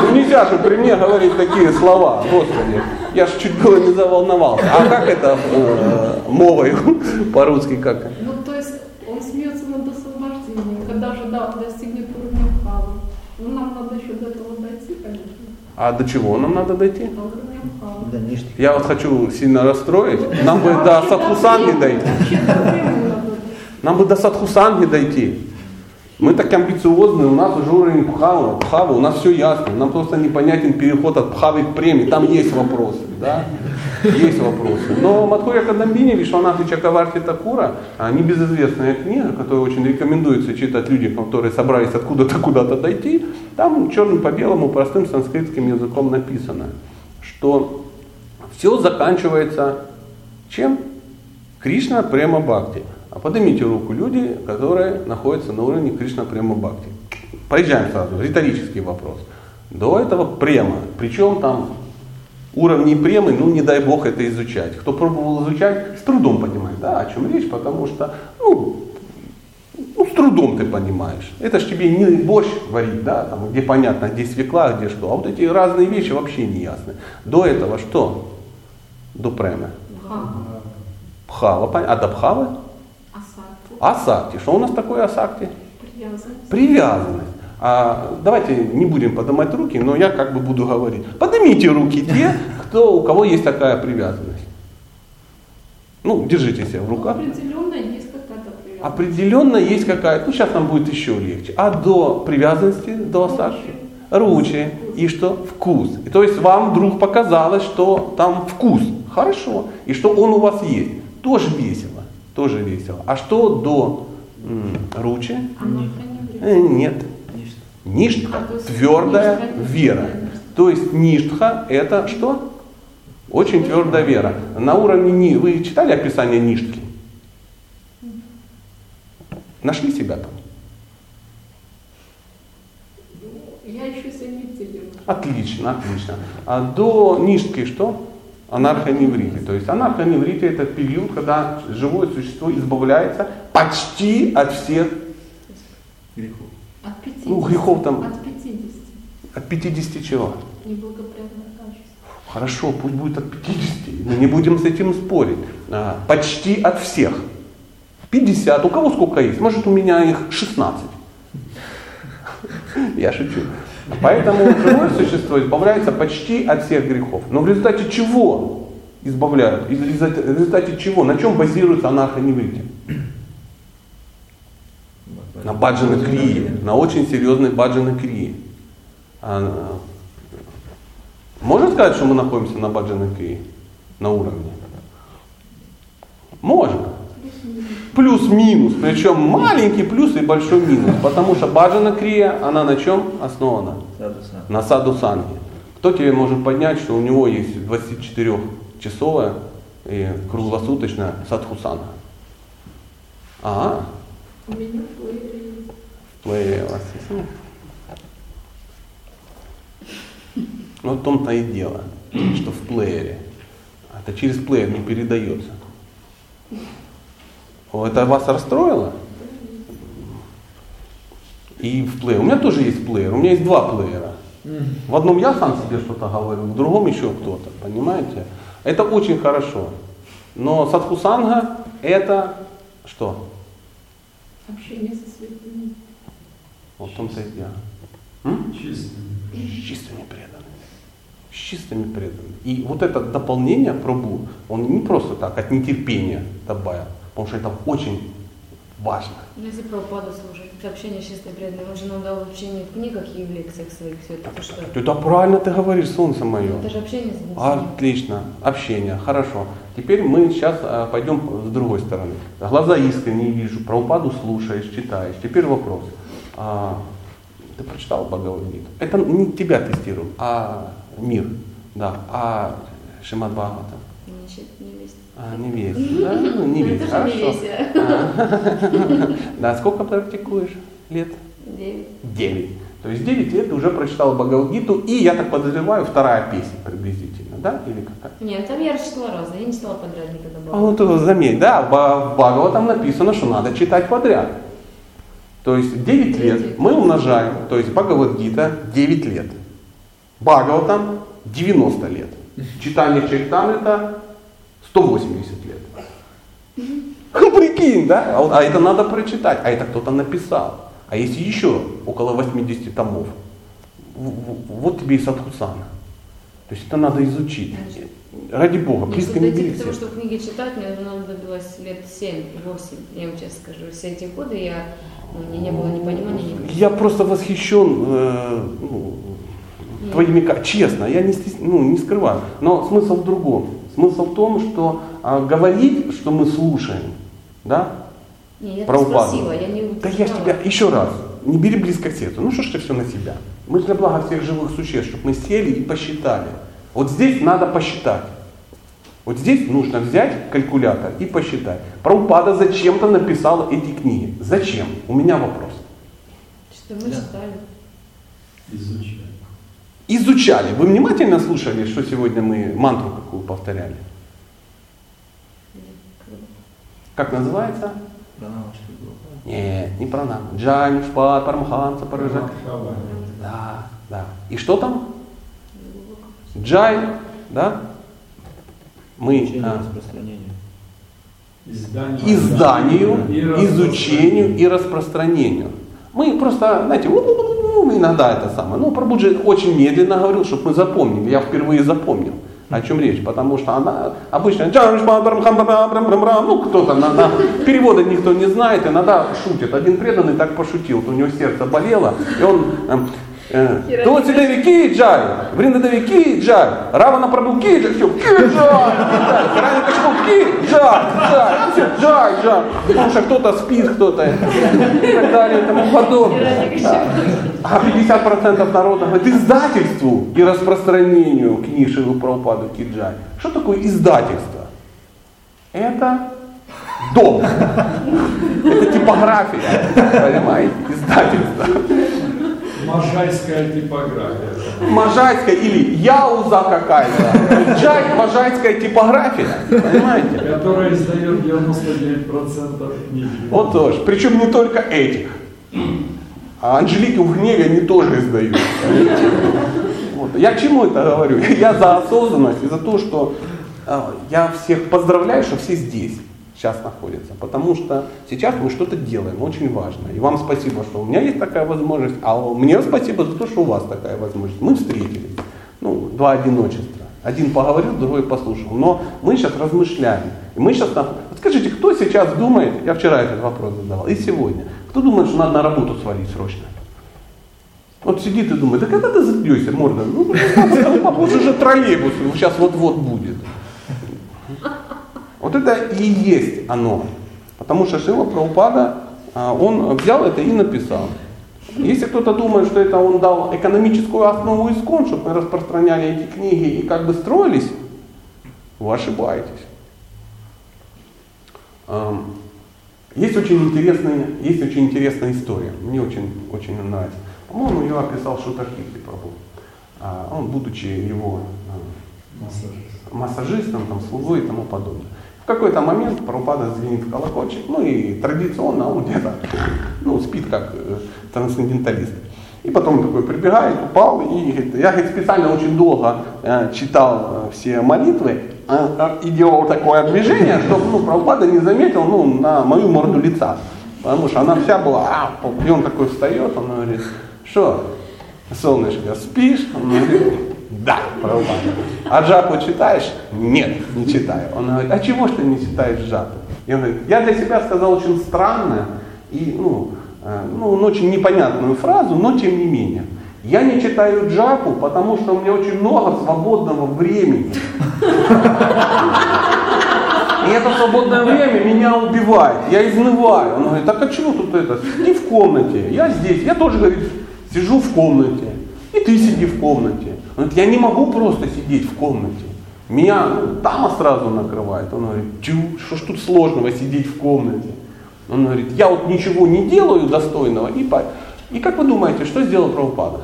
ну нельзя же при мне говорить такие слова, господи. Я же чуть было не заволновался. А как это э, мовой *laughs* по-русски как? Ну, то есть он смеется над освобождением, когда же да, достигнет уровня вхавы. Ну, нам надо еще до этого дойти, конечно. А до чего нам надо дойти? До уровня вхавы. Да. Я вот хочу сильно расстроить. Нам бы до Садхусанги дойти. Нам бы до Садхусанги дойти. Мы так амбициозны, у нас уже уровень Пхавы, Пхавы, у нас все ясно. Нам просто непонятен переход от Пхавы к премии. Там есть вопросы, да? Есть вопросы. Но Мадхурья Кадамбини, Вишванахи Чакаварти Такура, а, небезызвестная книга, которую очень рекомендуется читать людям, которые собрались откуда-то куда-то дойти, там черным по белому простым санскритским языком написано, что все заканчивается чем? Кришна Према Бхакти. А поднимите руку люди, которые находятся на уровне Кришна Према Бхакти. Поезжаем сразу, риторический вопрос. До этого према. Причем там уровни премы, ну не дай бог это изучать. Кто пробовал изучать, с трудом понимает, да, о чем речь, потому что, ну, ну, с трудом ты понимаешь. Это ж тебе не борщ варить, да, там, где понятно, где свекла, где что. А вот эти разные вещи вообще не ясны. До этого что? До премы. Вхава. Пхава, пон- а до пхавы? Асакти. Что у нас такое асакти? Привязанность. Привязанность. А, давайте не будем поднимать руки, но я как бы буду говорить. Поднимите руки те, кто, у кого есть такая привязанность. Ну, держите себя в Ну, руках. определенно есть какая-то привязанность. Определенно есть какая-то, ну сейчас нам будет еще легче. А до привязанности, до асакти? Ручи. И что? Вкус. И то есть вам вдруг показалось, что там вкус. Хорошо. И что он у вас есть. Тоже весело. Тоже весело. А что до м, ручи? Э, Нет. Ништяк. Ништха А, твердая вера. То есть ништха это что? Очень твердая вера. На уровне ни... Вы читали описание ништки? Нашли себя там? Я еще себя не. Отлично, отлично. А до ништки что? Анархоневрите. То есть анархоневрите это период, когда живое существо избавляется почти от всех, Грехов. От 50. Ну, грехов там- От 50. от 50 чего? Неблагоприятных качеств. Хорошо, пусть будет от 50. Мы не будем с этим спорить. А, почти от всех. 50. У кого сколько есть? Может, у меня их 16. Я шучу. Поэтому живое существо избавляется почти от всех грехов. Но в результате чего избавляют? Из- из- В результате чего? На чем базируется анархоневрите? На баджана крии, на очень серьезной баджана крии. А, можно сказать, что мы находимся на баджана крии? На уровне? Можно. Плюс-минус, причем маленький плюс и большой минус, потому что баджана крия, она на чем основана? На саду санги. Кто тебе может поднять, что у него есть 24-часовая и круглосуточная садхусана? А, У меня в плеере есть. в плеере у вас есть. Ну, в том-то и дело, что в плеере. Это через плеер не передается. Это вас расстроило? И в плеер. У меня тоже есть плеер. У меня есть два плеера. В одном я сам себе что-то говорю, в другом еще кто-то. Понимаете? Это очень хорошо. Но садхусанга это что? Общение со святыми. Вот в том-то и дело. Чисто. С чистыми преданными. с чистыми преданными. И вот это дополнение пробу, он не просто так, от нетерпения добавил, потому что это очень важно. Ну, если Прабхупаду слушать, это общение с чистой преданной, он же нам дал не в книгах и в лекциях своих все это, то что? Это правильно ты говоришь, солнце мое. Ну, Это же общение с ним. Отлично, общение, хорошо. Теперь мы сейчас а, пойдем с другой стороны. Глаза искренне вижу, про упаду слушаешь, читаешь. Теперь вопрос. А, ты прочитал Бхагавадгиту? Это не тебя тестируем, а мир. Да, а Шимад Бхагаватам. Не, не весь. А, не весь. Да, ну, не Ну, весь. Хорошо. *laughs* Да, сколько практикуешь лет? Девять. 9. То есть 9 лет ты уже прочитал Бхагавадгиту, и, я так подозреваю, вторая песня приблизительно, да? Или какая? Нет, там я читала разные, я не читала подряд никогда А было. вот это заметь, да, в Бхагава там написано, что надо читать подряд. То есть 9 лет мы умножаем, то есть Бхагавадгита 9 лет. Бхагаватам 90 лет. Читание Чайтамрита 180 лет. Ну, Прикинь, да? А это надо прочитать, а это кто-то написал. А есть еще около 80 томов. Вот тебе и Садхусана. То есть это надо изучить. Ради Бога, Мне близко чтобы не дойти бери к тому, всех. что книги читать, мне понадобилось лет 7-8, я вам честно скажу. Все эти годы я, ну, у меня не было ни понимания, ни Я просто восхищен э, ну, твоими, честно, я не, стес- ну, не скрываю. Но смысл в другом. Смысл в том, что а, говорить, что мы слушаем, да? Не, я спросила, я не Да я ж тебя, еще раз, не бери близко к сердцу. Ну что ж ты все на себя? Мы же для блага всех живых существ, чтобы мы сели и посчитали. Вот здесь надо посчитать. Вот здесь нужно взять калькулятор и посчитать. Праупада зачем-то написал эти книги. Зачем? У меня вопрос. Что мы Да. читали. Изучать. Изучали. Вы внимательно слушали, что сегодня мы мантру какую повторяли? Как называется? Нет, не про нам. Джань, Шпат, Парамханса, Паражак. Да, да. И что там? Джай, да? Мы а, изданию, изучению и распространению. Мы просто, знаете, иногда это самое. Ну, Прабуджи очень медленно говорил, чтобы мы запомнили. Я впервые запомнил, о чем речь. Потому что она обычно, ну, кто-то, на, на- перевода никто не знает, иногда шутит. Один преданный так пошутил, у него сердце болело, и он эм, э, Тулси Деви Ки Джай, Вринда Деви Ки Джай, Равана Прабу Ки Джай, все, Ки Джай, Рани Качку Ки Джай, Джай, все, Джай, Джай, потому что кто-то спит, кто-то и так далее и тому подобное. А 50% народа говорит издательству и распространению книг Шилы Прабхупады Киджай. Что такое издательство? Это дом. Это типография. Понимаете? Издательство. Можайская типография. Можайская или Яуза какая-то. Джай, можайская типография. Понимаете? Которая издает 99% книг. Вот тоже. Причем не только этих. А Анжелики в гневе они тоже издают. Вот. Я к чему это говорю? Я за осознанность и за то, что а, я всех поздравляю, что все здесь сейчас находятся. Потому что сейчас мы что-то делаем, очень важно. И вам спасибо, что у меня есть такая возможность, а мне спасибо за то, что у вас такая возможность. Мы встретились. Ну, два одиночества. Один поговорил, другой послушал. Но мы сейчас размышляем. И мы сейчас... Вот скажите, кто сейчас думает, я вчера этот вопрос задавал, и сегодня, кто думает, что надо на работу свалить срочно? Вот сидит и думает, да когда ты задешься, морда? Ну, *laughs* уже же троллейбус, сейчас вот-вот будет. Вот это и есть оно. Потому что Шила Прабхупада, а, он взял это и написал. Если кто-то думает, что это он дал экономическую основу искон, чтобы мы распространяли эти книги и как бы строились, вы ошибаетесь. Есть очень интересная, есть очень интересная история. Мне очень, очень нравится. По-моему, ее описал Шутаркирти Прабhu. А, Он, будучи его а, массажистом, там, слугой и тому подобное. В какой-то момент Прабхупада звенит в колокольчик, ну и традиционно он где-то ну, спит как э, трансценденталист. И потом такой прибегает, упал, и говорит, я говорит, специально очень долго э, читал э, все молитвы э, и делал такое движение, чтобы ну, Прабхупада не заметил ну, на мою морду лица. Потому что она вся была, а, и он такой встает, он говорит, что, солнышко, спишь? Он говорит, Да, Прабхупада. А джапу читаешь? Нет, не читаю. Он говорит, а чего ж ты не читаешь джапу? Я говорю, я для себя сказал очень странное и ну, э, ну, очень непонятную фразу, но тем не менее. Я не читаю джапу, потому что у меня очень много свободного времени. И это свободное время меня убивает, я изнываю. Он говорит, так а чего тут это? Сиди в комнате, я здесь, я тоже, говорит, сижу в комнате. И ты сиди в комнате. Он говорит, я не могу просто сидеть в комнате. Меня ну, сразу накрывает. Он говорит, что ж тут сложного сидеть в комнате? Он говорит, я вот ничего не делаю достойного. И, и как вы думаете, что сделал Прабхупада?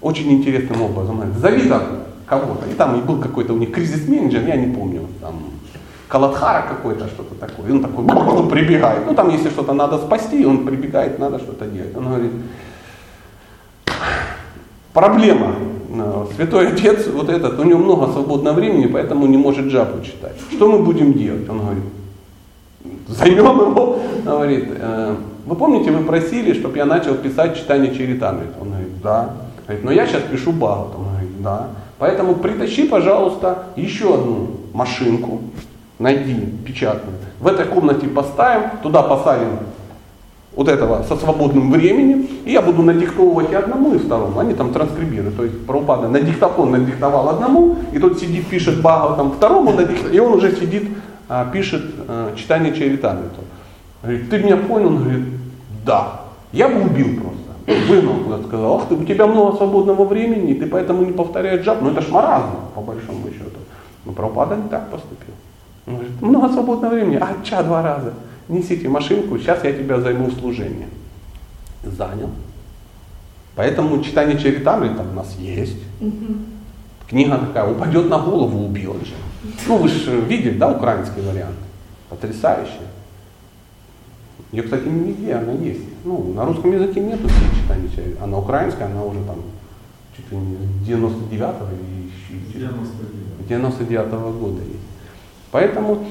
Очень интересным образом. Там кого-то. И там был какой-то у них кризис-менеджер, я не помню, там Калатхара какой-то, что-то такое. И он такой он прибегает. Ну там, если что-то надо спасти, он прибегает, надо что-то делать. Он говорит, проблема. Э, Святой Отец, вот этот, у него много свободного времени, поэтому не может джапу читать. Что мы будем делать? Он говорит, займем его. *laughs* Говорит, «Э, вы помните, вы просили, чтобы я начал писать читание Чаритамрит? Он говорит, да. Говорит, но я сейчас пишу Бхагават. Он говорит, да. Поэтому притащи, пожалуйста, еще одну машинку, найди печатную. В этой комнате поставим, туда посадим вот этого со свободным временем, и я буду надиктовывать и одному, и второму. Они там транскрибируют. То есть Прабхупада на диктофон надиктовал одному, и тот сидит, пишет Бхагава там второму, и он уже сидит, а, пишет а, читание Чаритамриту. Говорит, ты меня понял? Он говорит, да. Я бы убил просто. Выгнал куда-то, сказал, ах ты, у тебя много свободного времени, ты поэтому не повторяешь джаб. Ну это ж маразм, по большому счету. Но Прабхупада не так поступил. Он говорит, много свободного времени, а ча два раза. Несите машинку, сейчас я тебя займу в служение. Занял. Поэтому читание Чаритамрита у нас есть. Книга такая, упадет на голову, убьет же. Ну, вы же видели, да, украинский вариант? Потрясающий. Ее, кстати, не везде, она есть. Ну, на русском языке нету читания Чаритамрита, а на украинской она уже там чуть ли не 99-го или 99 99 -го года есть. Поэтому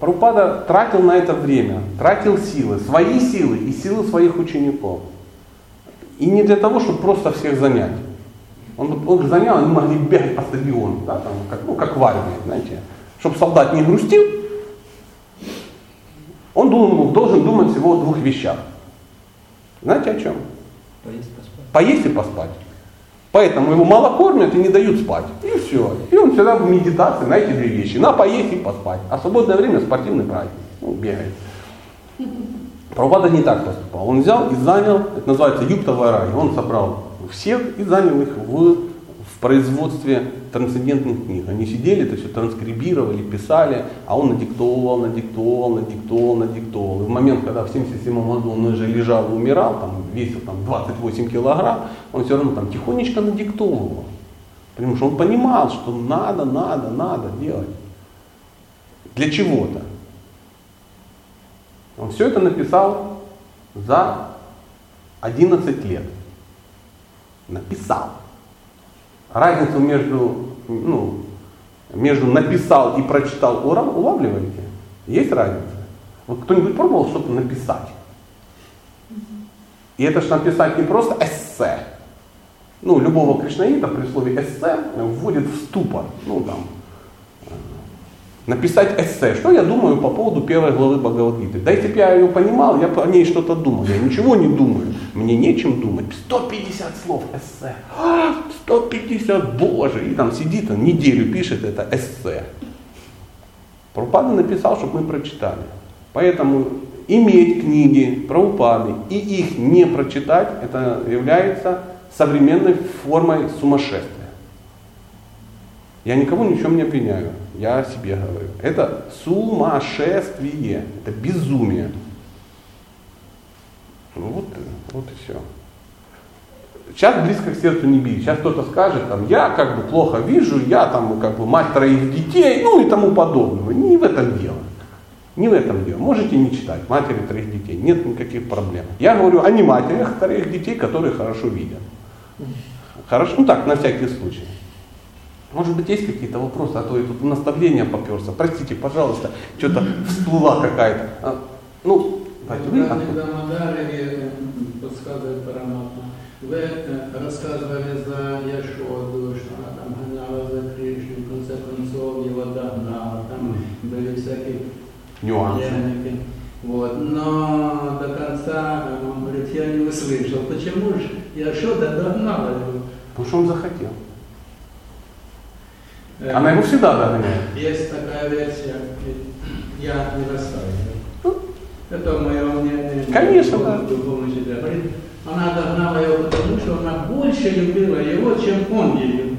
Прабхупада тратил на это время, тратил силы, свои силы и силы своих учеников. И не для того, чтобы просто всех занять. Он, он занял, они могли бегать по стадиону, да, там, как, ну, как в армии, знаете. Чтобы солдат не грустил, он думал, должен думать всего о двух вещах. Знаете о чем? Поесть, поспать. Поесть и поспать. Поэтому его мало кормят и не дают спать. И все. И он всегда в медитации на эти две вещи. На поесть и поспать. А свободное время спортивный праздник. Ну, бегает. Прабхупада не так поступал. Он взял и занял, это называется юптовый рай. Он собрал всех и занял их в, производстве трансцендентных книг. Они сидели, это все транскрибировали, писали, а он надиктовывал, надиктовывал, надиктовывал, надиктовывал. И в момент, когда в 77 году он уже лежал и умирал, там, весил там, 28 килограмм, он все равно там тихонечко надиктовывал. Потому что он понимал, что надо, надо, надо делать. Для чего-то. Он все это написал за 11 лет. Написал. Разницу между, ну, между написал и прочитал улавливаете? Есть разница? Вот кто-нибудь пробовал что-то написать? И это же написать не просто эссе. Ну, любого кришнаита при слове эссе вводит в ступор. Ну, там, написать эссе. Что я думаю по поводу первой главы Бхагавадгиты? Да если бы я ее понимал, я по ней что-то думал. Я ничего не думаю. Мне нечем думать. 150 слов эссе. 150, боже. И там сидит, он неделю пишет это эссе. Прабхупада написал, чтобы мы прочитали. Поэтому иметь книги Прабхупады и их не прочитать, это является современной формой сумасшествия. Я никого ни в чем не обвиняю, я о себе говорю. Это сумасшествие, это безумие. Ну вот, вот и все. Сейчас близко к сердцу не бить. Сейчас кто-то скажет, там, я как бы плохо вижу, я там как бы мать троих детей, ну и тому подобного. Не в этом дело. Не в этом дело. Можете не читать матери троих детей, нет никаких проблем. Я говорю о не матерях троих детей, которые хорошо видят. Хорошо, ну так, на всякий случай. Может быть, есть какие-то вопросы, а то я тут наставление поперся. Простите, пожалуйста, что-то всплыла какая-то. А, ну, давайте вы. Дамадаре подсказывает Параматма. Вы рассказывали за Яшоду, что она там гнала за Кришну, в конце концов его догнала, там были всякие Нюансы. пряники. Вот. Но до конца, он говорит, я не услышал. Почему же Яшода догнала его? Потому что он захотел. Она его всегда догоняет. Есть такая версия, я не расстраиваюсь. Это мое мнение. Конечно, да. Она догнала его, потому что она больше любила его, чем он ее.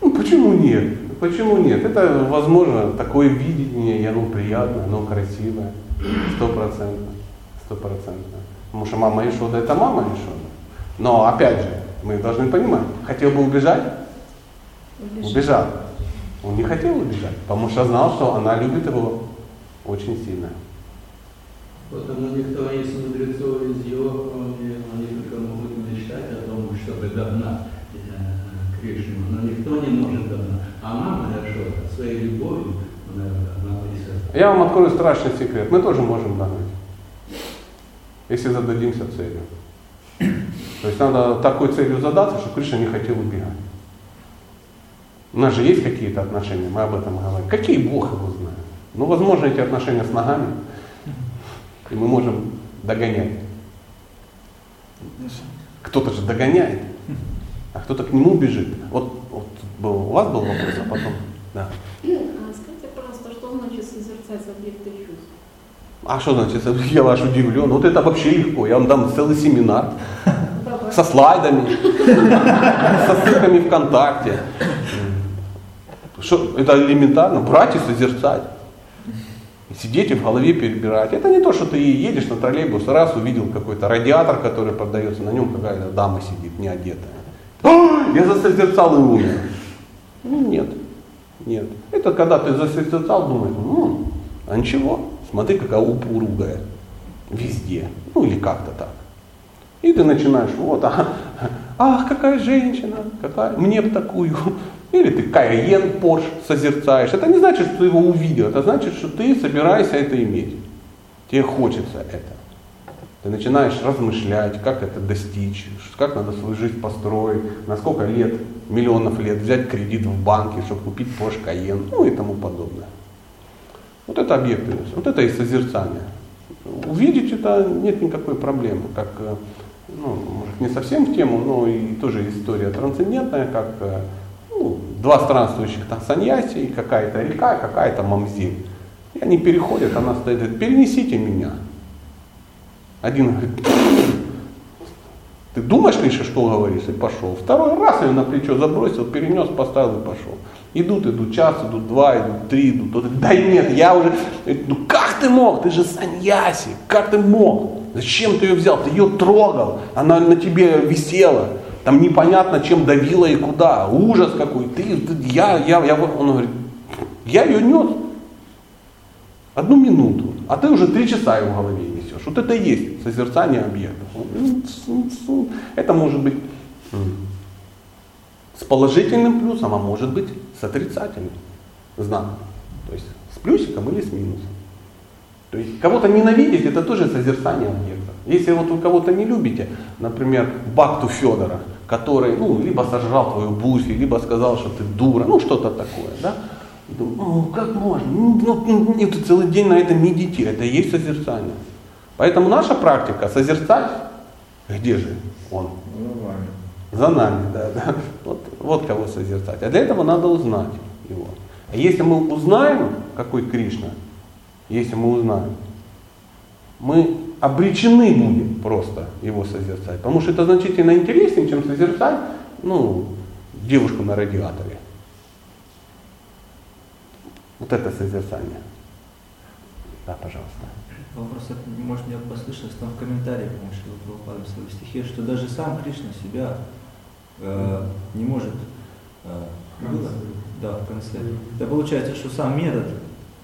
Ну, почему нет? Почему нет? Это, возможно, такое видение, и оно приятное, оно красивое. Сто процентов. Сто процентов. Потому что мама Ишода это мама Ишода. Но, опять же, мы должны понимать, хотел бы убежать? Убежал. Он не хотел убежать, потому что знал, что она любит его очень сильно. Потому никто из мудрецов из его, они, они чтобы догнать э, Кришну, но никто не может догнать. А мама Яшода своей любовью, она. Я вам открою страшный секрет. Мы тоже можем догнать. Если зададимся целью. То есть надо такой целью задаться, чтобы Кришна не хотел убегать. У нас же есть какие-то отношения, мы об этом говорим. Какие Бог его знает? Ну, возможно, эти отношения с ногами, и мы можем догонять. Кто-то же догоняет, а кто-то к нему бежит. Вот, вот был, у вас был вопрос, а потом, да. А Скажите, пожалуйста, что значит созерцать объекты чувств? А что значит, я ваш удивлен? Вот это вообще легко. Я вам дам целый семинар Давай. со слайдами, со ссылками ВКонтакте. Что, это элементарно, брать и созерцать. Сидеть и в голове перебирать. Это не то, что ты едешь на троллейбус, раз увидел какой-то радиатор, который продается, на нем какая-то дама сидит, не одетая. «А, Я засозерцал и умер. Ну нет, нет. Это когда ты засозерцал, думаешь, «М, а ничего, смотри, какая упругая. Везде. Ну или как-то так. И ты начинаешь, вот, а, ах, какая женщина, какая, мне бы такую. Или ты Кайен Порш созерцаешь. Это не значит, что ты его увидел, это значит, что ты собираешься это иметь. Тебе хочется это. Ты начинаешь размышлять, как это достичь, как надо свою жизнь построить, на сколько лет, миллионов лет взять кредит в банке, чтобы купить Porsche Cayenne, ну и тому подобное. Вот это объективность, вот это и созерцание. Увидеть это нет никакой проблемы, как, э, ну, может не совсем в тему, но и тоже история трансцендентная, как э, ну, два странствующих там саньяси, какая-то река, какая-то мамзель. И они переходят, она стоит, говорит, перенесите меня. Один говорит, ты думаешь, Миша, что говоришь, и пошел. Второй раз ее на плечо забросил, перенес, поставил и пошел. Идут, идут, час, идут, два, идут, три, идут. Тот да нет, я уже, ну как ты мог, ты же саньяси, как ты мог? Зачем ты ее взял? Ты ее трогал, она на тебе висела. Там непонятно, чем давила и куда. Ужас какой. Ты, я, я, я, он говорит, я ее нес. Одну минуту. А ты уже три часа ее в голове несешь. Вот это и есть созерцание объектов. Это может быть с положительным плюсом, а может быть с отрицательным знаком. То есть с плюсиком или с минусом. То есть кого-то ненавидеть, это тоже созерцание объекта. Если вот вы кого-то не любите, например, Бакту Федора, который, ну, либо сожрал твою буфи, либо сказал, что ты дура, ну, что-то такое, да? И думаю, ну, как можно? Ну, ну, ну, ну, ты целый день на этом медитируешь, это и есть созерцание. Поэтому наша практика созерцать, где же он? За нами, да, да. Вот, вот кого созерцать. А для этого надо узнать его. А если мы узнаем, какой Кришна, если мы узнаем, мы обречены будем просто его созерцать. Потому что это значительно интереснее, чем созерцать ну, девушку на радиаторе. Вот это созерцание. Да, пожалуйста. Вопрос, может, мне послышалось там в комментариях, потому что вы упали в своей стихе, что даже сам Кришна себя э, не может э, было? Да, в конце. Да получается, что сам метод,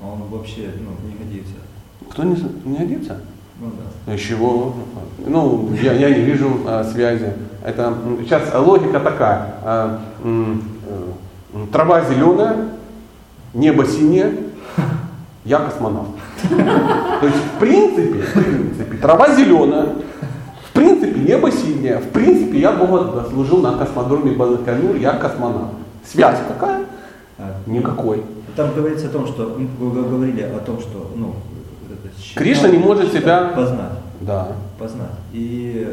он вообще ну, не годится. Кто не, не годится? Ну да. Из чего? Ну, я, я не вижу а, связи. Это сейчас логика такая. а, э, трава зеленая, небо синее, *laughs* я космонавт. *laughs* То есть, в принципе, в принципе, трава зеленая, в принципе, небо синее. В принципе, я Бога служил на космодроме Байконур, я космонавт. Связь какая? Никакой. Там говорится о том, что ну, вы говорили о том, что ну, Кришна не может себя- познать. Да. познать. И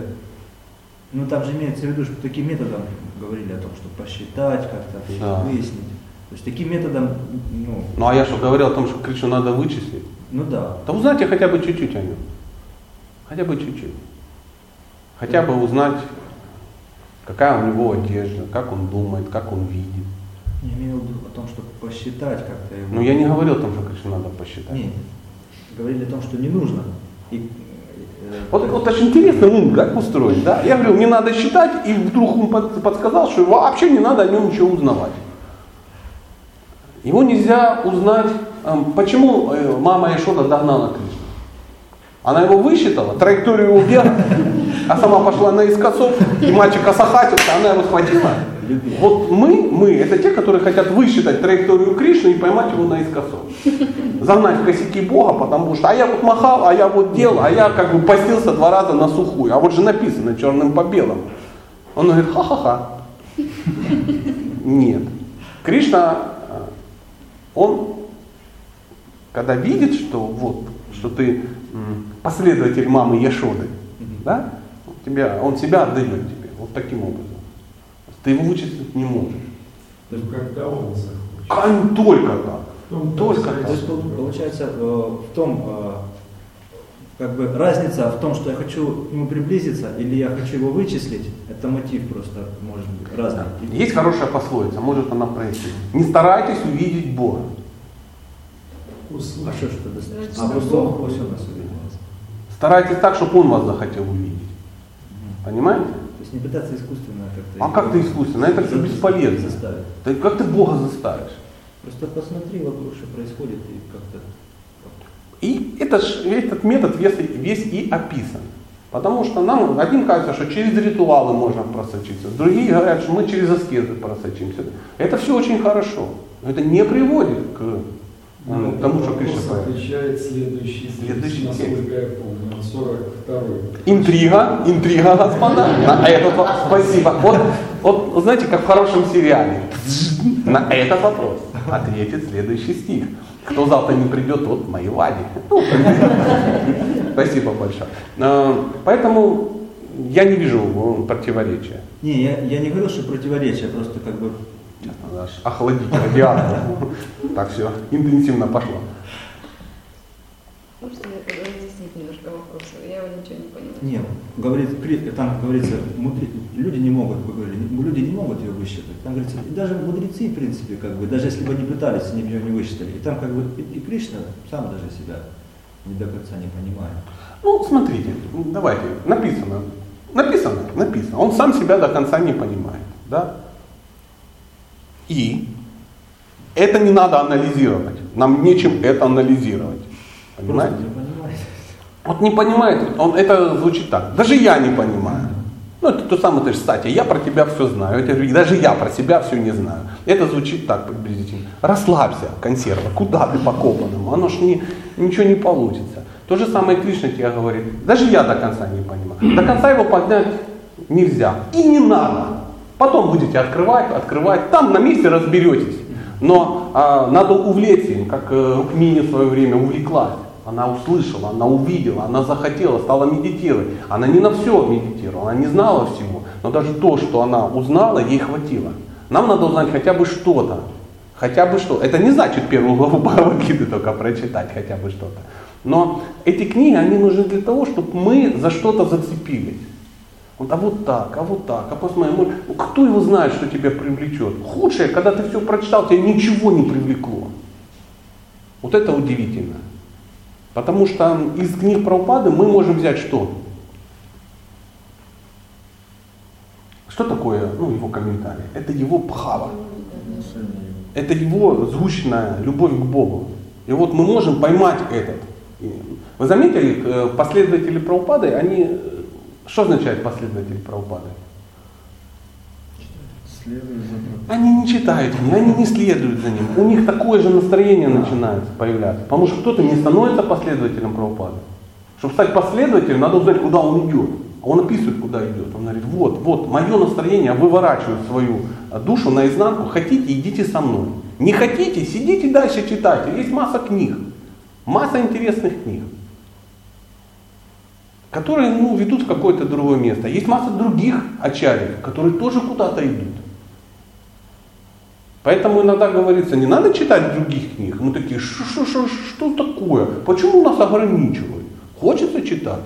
ну там же имеется в виду, что таким методом говорили о том, что посчитать как-то, Да. выяснить. То есть таким методом, ну, Ну а я что, говорил о том, что Кришну надо вычислить? ну да. Да узнайте хотя бы чуть-чуть о нем. Хотя бы чуть-чуть. Хотя бы узнать, какая у него одежда, как он думает, как он видит. Я имею в виду о том, чтобы посчитать как-то его. Но я не говорил о том, что Кришну надо посчитать. Нет. Говорили о том, что не нужно. И, э, Вот, вот очень интересно ум как устроен, да? Я говорю, не надо считать, и вдруг под- подсказал, что вообще не надо о нем ничего узнавать. Его нельзя узнать, эм, почему э, мама Ишода догнала Кришну. Она его высчитала, траекторию его бега, *laughs* а сама пошла наискосок, и мальчик осахатился, она его схватила. Любви. Вот мы, мы, это те, которые хотят высчитать траекторию Кришны и поймать его наискосок. Загнать в косяки Бога, потому что, а я вот махал, а я вот делал, а я как бы постился два раза на сухую. А вот же написано черным по белому. Он говорит, ха-ха-ха. Нет. Кришна, он, когда видит, что вот, что ты последователь мамы Яшоды, да, тебя, он себя отдает тебе, вот таким образом. Ты его вычислить не можешь. Ну, когда он захочет. Только так. Том-то Только вся То есть получается э, в том, э, как бы разница в том, что я хочу к нему приблизиться или я хочу его вычислить, это мотив просто может быть разный. Есть хорошая пословица, может она пройти. Не старайтесь увидеть Бога. А Услышь. что ж это достаточно? Значит, А Бог- он все нас увидел. Старайтесь так, чтобы Он вас захотел увидеть. Понимаете? Есть не пытаться искусственно как-то... А как ты искусственно? Это все бесполезно. Заставить. Ты, как ты Бога заставишь? Просто посмотри вокруг, что происходит, и как-то... И это ж- этот метод весь, весь и описан. Потому что нам одним кажется, что через ритуалы можно просочиться, другие говорят, что мы через аскезы просочимся. Это все очень хорошо. Но это не приводит к Ну, тому, что Кришна отвечает следующий, Следующий текст. насколько я помню, он 42 Интрига, интрига, господа. На этот вопрос. Спасибо. Вот, вот, знаете, как в хорошем сериале. На этот вопрос ответит следующий стих. Кто завтра не придет, тот мои вади. Ну, *laughs* Спасибо большое. Э, Поэтому я не вижу э, противоречия. Не, я, я не говорил, что противоречие, просто как бы... Надо аж охладить радиатор. Так все, интенсивно пошло. Можно разъяснить немножко вопрос? Я его ничего не поняла. Не, говорит, там говорится, люди не могут, вы говорили, люди не могут ее высчитать. Там говорится, и даже мудрецы, в принципе, как бы, даже если бы они пытались, они бы ее не высчитали. И там как бы и, и Кришна сам даже себя не до конца не понимает. Ну, смотрите, давайте, написано, написано, написано. Он сам себя до конца не понимает, да? И это не надо анализировать. Нам нечем это анализировать. Понимаете? Вот не понимает, он, это звучит так. Даже я не понимаю. Ну, это то самое, ты же, кстати, я про тебя все знаю. Говорю, даже я про себя все не знаю. Это звучит так приблизительно. Расслабься, консерва, куда ты по копанному? Оно ж не, ничего не получится. То же самое Кришна тебе говорит. Даже я до конца не понимаю. До конца его поднять нельзя. И не надо. Потом будете открывать, открывать. Там на месте разберетесь. Но а, надо увлечься им, как э, Рукмини в свое время увлеклась. Она услышала, она увидела, она захотела, стала медитировать. Она не на все медитировала, она не знала всего. Но даже то, что она узнала, ей хватило. Нам надо узнать хотя бы что-то. Хотя бы что. Это не значит первую главу Бхагавадгиты только прочитать, хотя бы что-то. Но эти книги, они нужны для того, чтобы мы за что-то зацепились. Вот, а вот так, а вот так, а посмотри, ну, кто его знает, что тебя привлечет? Худшее, когда ты все прочитал, тебя ничего не привлекло. Вот это удивительно. Потому что из книг Прабхупады мы можем взять что? Что такое ну, его комментарий? Это его бхава. Это его сгущенная любовь к Богу. И вот мы можем поймать этот. Вы заметили, э, последователи Прабхупады, они... Что означает последователи Прабхупады? Они не читают книги, они не следуют за ним. У них такое же настроение начинается появляться. Потому что кто-то не становится последователем Прабхупады. Чтобы стать последователем, надо узнать, куда он идет. А он описывает, куда идет. Он говорит, вот, вот, мое настроение, выворачиваю свою душу наизнанку, хотите, идите со мной. Не хотите, сидите дальше читайте. Есть масса книг, масса интересных книг, которые ну, ведут в какое-то другое место. Есть масса других ачарьев, которые тоже куда-то идут. Поэтому иногда говорится, не надо читать других книг. Мы такие, что, что, что, что такое? Почему нас ограничивают? Хочется читать.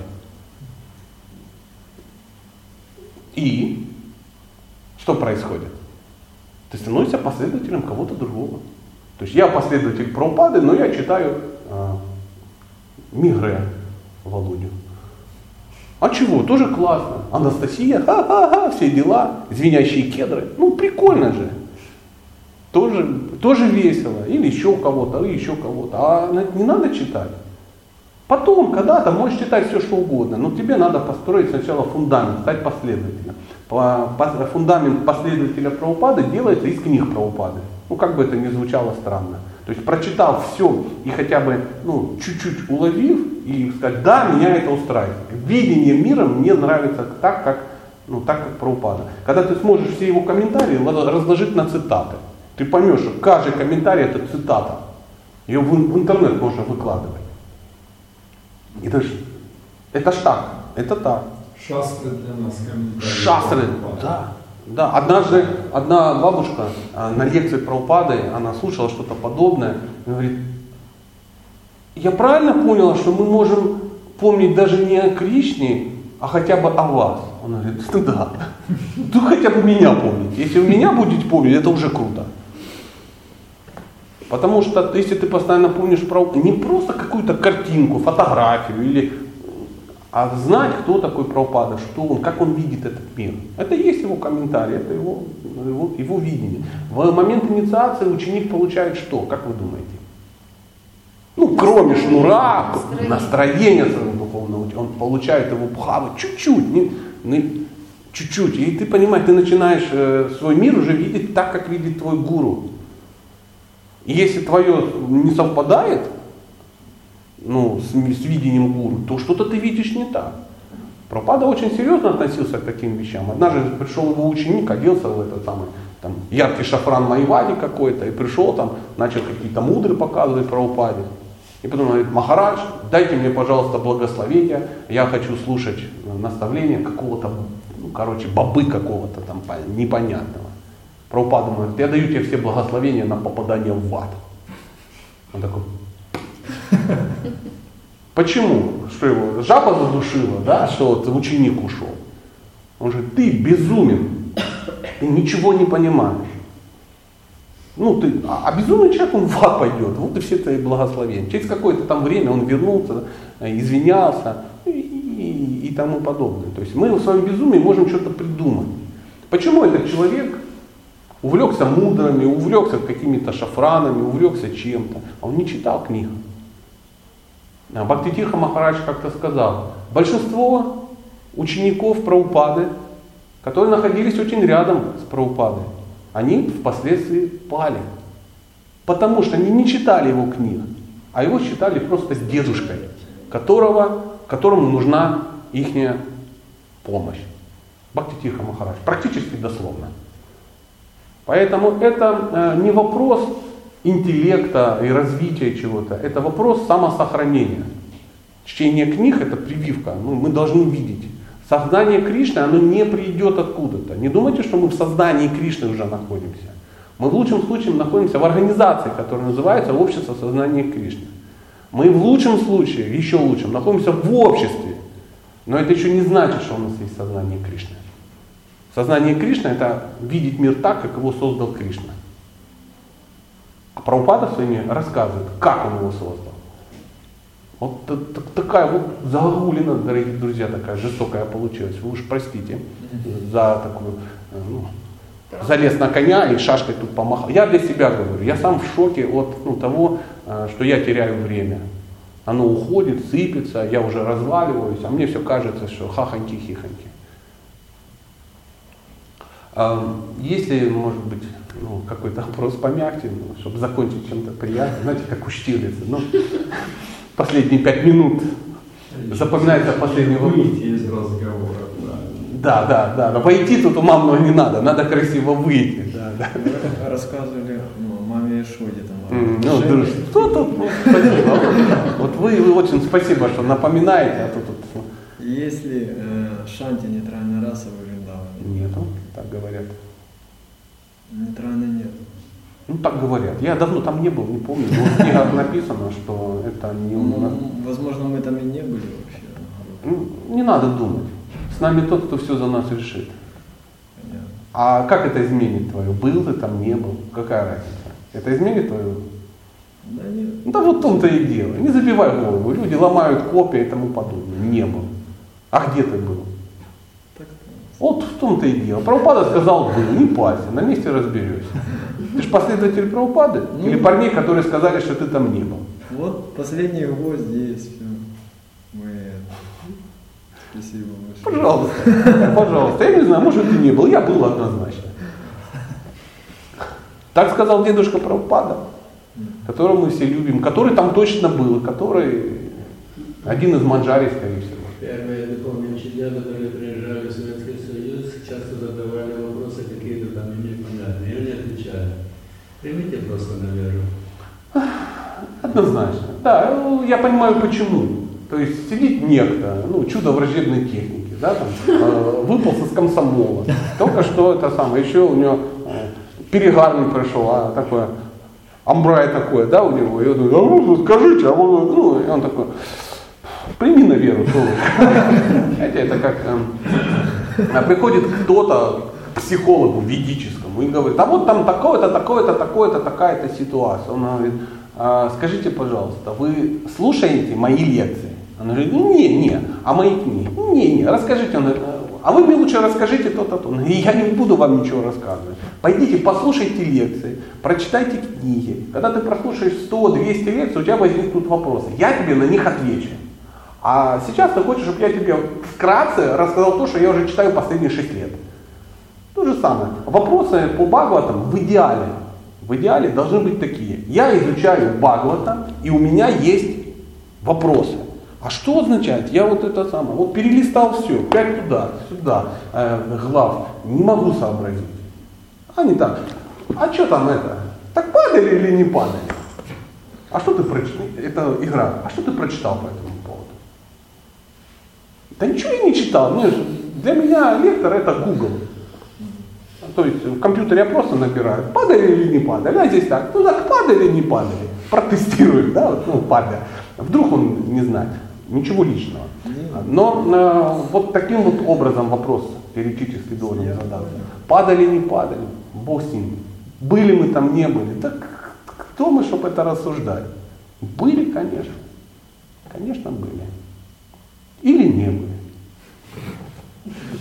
И что происходит? Ты становишься последователем кого-то другого. То есть я последователь Прабхупады, но я читаю э, Мигре Володю. А чего? Тоже классно. Анастасия, ха-ха-ха, все дела, звенящие кедры. Ну, прикольно же тоже, тоже весело, или еще кого-то, или еще кого-то. А не надо читать. Потом, когда-то можешь читать все, что угодно, но тебе надо построить сначала фундамент, стать последователем. Фундамент последователя правопады делается из книг правопады. Ну, как бы это ни звучало странно. То есть, прочитав все и хотя бы ну, чуть-чуть уловив, и сказать, да, меня это устраивает. Видение мира мне нравится так, как, ну, так, как правопада. Когда ты сможешь все его комментарии разложить на цитаты. Ты поймешь, что каждый комментарий это цитата. Ее в, в интернет можно выкладывать. Это ж, это ж так, это так. Шастры для нас комментарии. Шастры, да. Да, однажды одна бабушка а, на лекции про упады, она слушала что-то подобное, и говорит, я правильно поняла, что мы можем помнить даже не о Кришне, а хотя бы о вас. Он говорит, да, ну хотя бы меня помнить. Если вы меня будете помнить, это уже круто. Потому что если ты постоянно помнишь про не просто какую-то картинку, фотографию или а знать, кто такой Прабхупада, что он, как он видит этот мир. Это есть его комментарий, это его, его, его видение. В момент инициации ученик получает что, как вы думаете? Ну, кроме шнура, настроение, настроение своего духовного, он получает его бхавы чуть-чуть, не, не, чуть-чуть. И ты понимаешь, ты начинаешь э, свой мир уже видеть так, как видит твой гуру. И если твое не совпадает ну, с, с видением гуру, то что-то ты видишь не так. Пропада очень серьезно относился к таким вещам. Однажды пришел его ученик, оделся в этот самый там, яркий шафран Майвади какой-то, и пришел там, начал какие-то мудры показывать про упаде. И потом говорит, Махарадж, дайте мне, пожалуйста, благословение, я хочу слушать наставления какого-то, ну, короче, бабы какого-то там непонятного. Прабхупада говорит, я даю тебе все благословения на попадание в ад. Он такой, почему? Что его жаба задушила, да, что вот ученик ушел? Он говорит, ты безумен, ты ничего не понимаешь. Ну, ты, а, а безумный человек, он в ад пойдет. Вот и все твои благословения. Через какое-то там время он вернулся, извинялся и, и, и тому подобное. То есть мы в своем безумии можем что-то придумать. Почему этот человек увлекся мудрами, увлекся какими-то шафранами, увлекся чем-то, а он не читал книг. А Бхактитирха Махарадж как-то сказал, большинство учеников Праупады, которые находились очень рядом с Праупадой, они впоследствии пали. Потому что они не читали его книг, а его считали просто дедушкой, которого, которому нужна их помощь. Бхактитирха Махарадж, практически дословно. Поэтому это э, не вопрос интеллекта и развития чего-то, это вопрос самосохранения. Чтение книг это прививка, ну, мы должны видеть. Сознание Кришны, оно не придет откуда-то. Не думайте, что мы в сознании Кришны уже находимся. Мы в лучшем случае находимся в организации, которая называется Общество сознания Кришны. Мы в лучшем случае, еще лучшем, находимся в обществе. Но это еще не значит, что у нас есть сознание Кришны. Сознание Кришны это видеть мир так, как его создал Кришна. А Прабхупада своими рассказывает, как он его создал. Вот такая вот загрулина, дорогие друзья, такая жестокая получилась. Вы уж простите за такую, э, ну, залез на коня и шашкой тут помахал. Я для себя говорю, я сам в шоке от ну, того, э, что я теряю время. Оно уходит, сыпется, я уже разваливаюсь, а мне все кажется, что хахоньки-хихоньки. Если, может быть, ну, какой-то вопрос помягче, ну, чтобы закончить чем-то приятным, знаете, как у Штирлица, ну, последние пять минут запоминается последний вопрос. Выйти из разговора. Да, да, да. Но войти тут ума много не надо, надо красиво выйти. Да, да. Рассказывали ну, маме Ишоде там. Ну, друж- что тут? Ну, спасибо. Вот, вы, вы очень спасибо, что напоминаете, а то тут ну, Есть ли э, шанти нейтральная раса в Вриндаване? нету, так говорят. Нейтральной нет. Ну, так говорят. Я давно там не был, не помню. В книгах написано, что это не. Ну, возможно, мы там и не были вообще. Ну, Не надо думать. С нами тот, кто все за нас решит. Понятно. А как это изменит твою? Был ты там, не был? Какая разница? Это изменит твою? Да нет. Ну да вот в том-то и дело. Не забивай голову. Люди ломают копии и тому подобное. Не был. А где ты был? Вот в том-то и дело. Правопада сказал был, не парься, на месте разберешься. Ты же последователь правопады? Ну. Или парней, которые сказали, что ты там не был? Вот последний гвоздь здесь. Все. Мы. Спасибо большое. Пожалуйста, пожалуйста. Я не знаю, может ты не был, я был однозначно. Так сказал дедушка Прабхупада, которого мы все любим, который там точно был, который один из манджари, скорее всего. Первые духовные учителя, которые приезжали в Советский часто задавали вопросы какие-то там им непонятные. И они отвечали. Примите просто на веру. Однозначно. Да, ну, я понимаю почему. То есть сидит некто, ну, чудо враждебной техники, да, там, э, выполз из комсомола. Только что это самое, еще у него э, перегар не прошел, а такое, амбрай такое, да, у него. И он говорит, а ну, скажите, а вы, ну, и он такой, прими на веру, что вы». *laughs* Знаете, это как а приходит кто-то к психологу ведическому и говорит, а вот там такое-то, такое-то, такое-то, такая-то ситуация. Он говорит, «А, скажите, пожалуйста, вы слушаете мои лекции? Он говорит, не, не, а мои книги? Не, не, расскажите. Он говорит, а вы мне лучше расскажите то-то, то. Я не буду вам ничего рассказывать. Пойдите, послушайте лекции, прочитайте книги. Когда ты прослушаешь 100-200 лекций, у тебя возникнут вопросы. Я тебе на них отвечу. А сейчас ты хочешь, чтобы я тебе вкратце рассказал то, что я уже читаю последние 6 лет. То же самое. Вопросы по Бхагаватам в идеале, в идеале должны быть такие. Я изучаю Бхагавата, и у меня есть вопросы. А что означает? Я вот это самое, вот перелистал все, пять туда, сюда, э, глав, не могу сообразить. Они так, а что там это? Так падали или не падали? А что ты прочитал? Это игра. А что ты прочитал по этому? Да ничего я не читал. Для меня лектор это Google. То есть в компьютере я просто набираю, падали или не падали, а здесь так, ну так падали или не падали, протестируем, да, вот, ну падая. Вдруг он не знает, ничего личного. Но э, вот таким вот образом вопрос теоретически должен задаться. Падали, не падали, Бог с ним. Были мы там, не были. Так кто мы, чтобы это рассуждать? Были, конечно. Конечно, были. Или не были.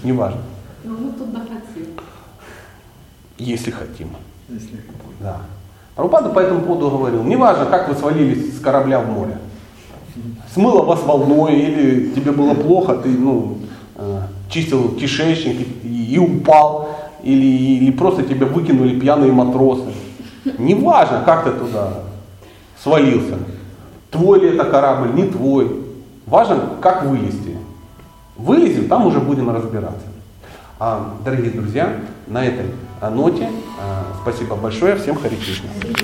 Неважно, Но мы туда хотим. если хотим. Если Да. Прабхупада по этому поводу говорил, неважно, как вы свалились с корабля в море. Смыло вас волной, или тебе было плохо, ты ну, э, чистил кишечник и, и упал, или, или просто тебя выкинули пьяные матросы. Неважно, как ты туда свалился. Твой ли это корабль, не твой. Важно, как вылезти. Вылезем, там уже будем разбираться. А, дорогие друзья, на этой ноте а, спасибо большое, всем Хари.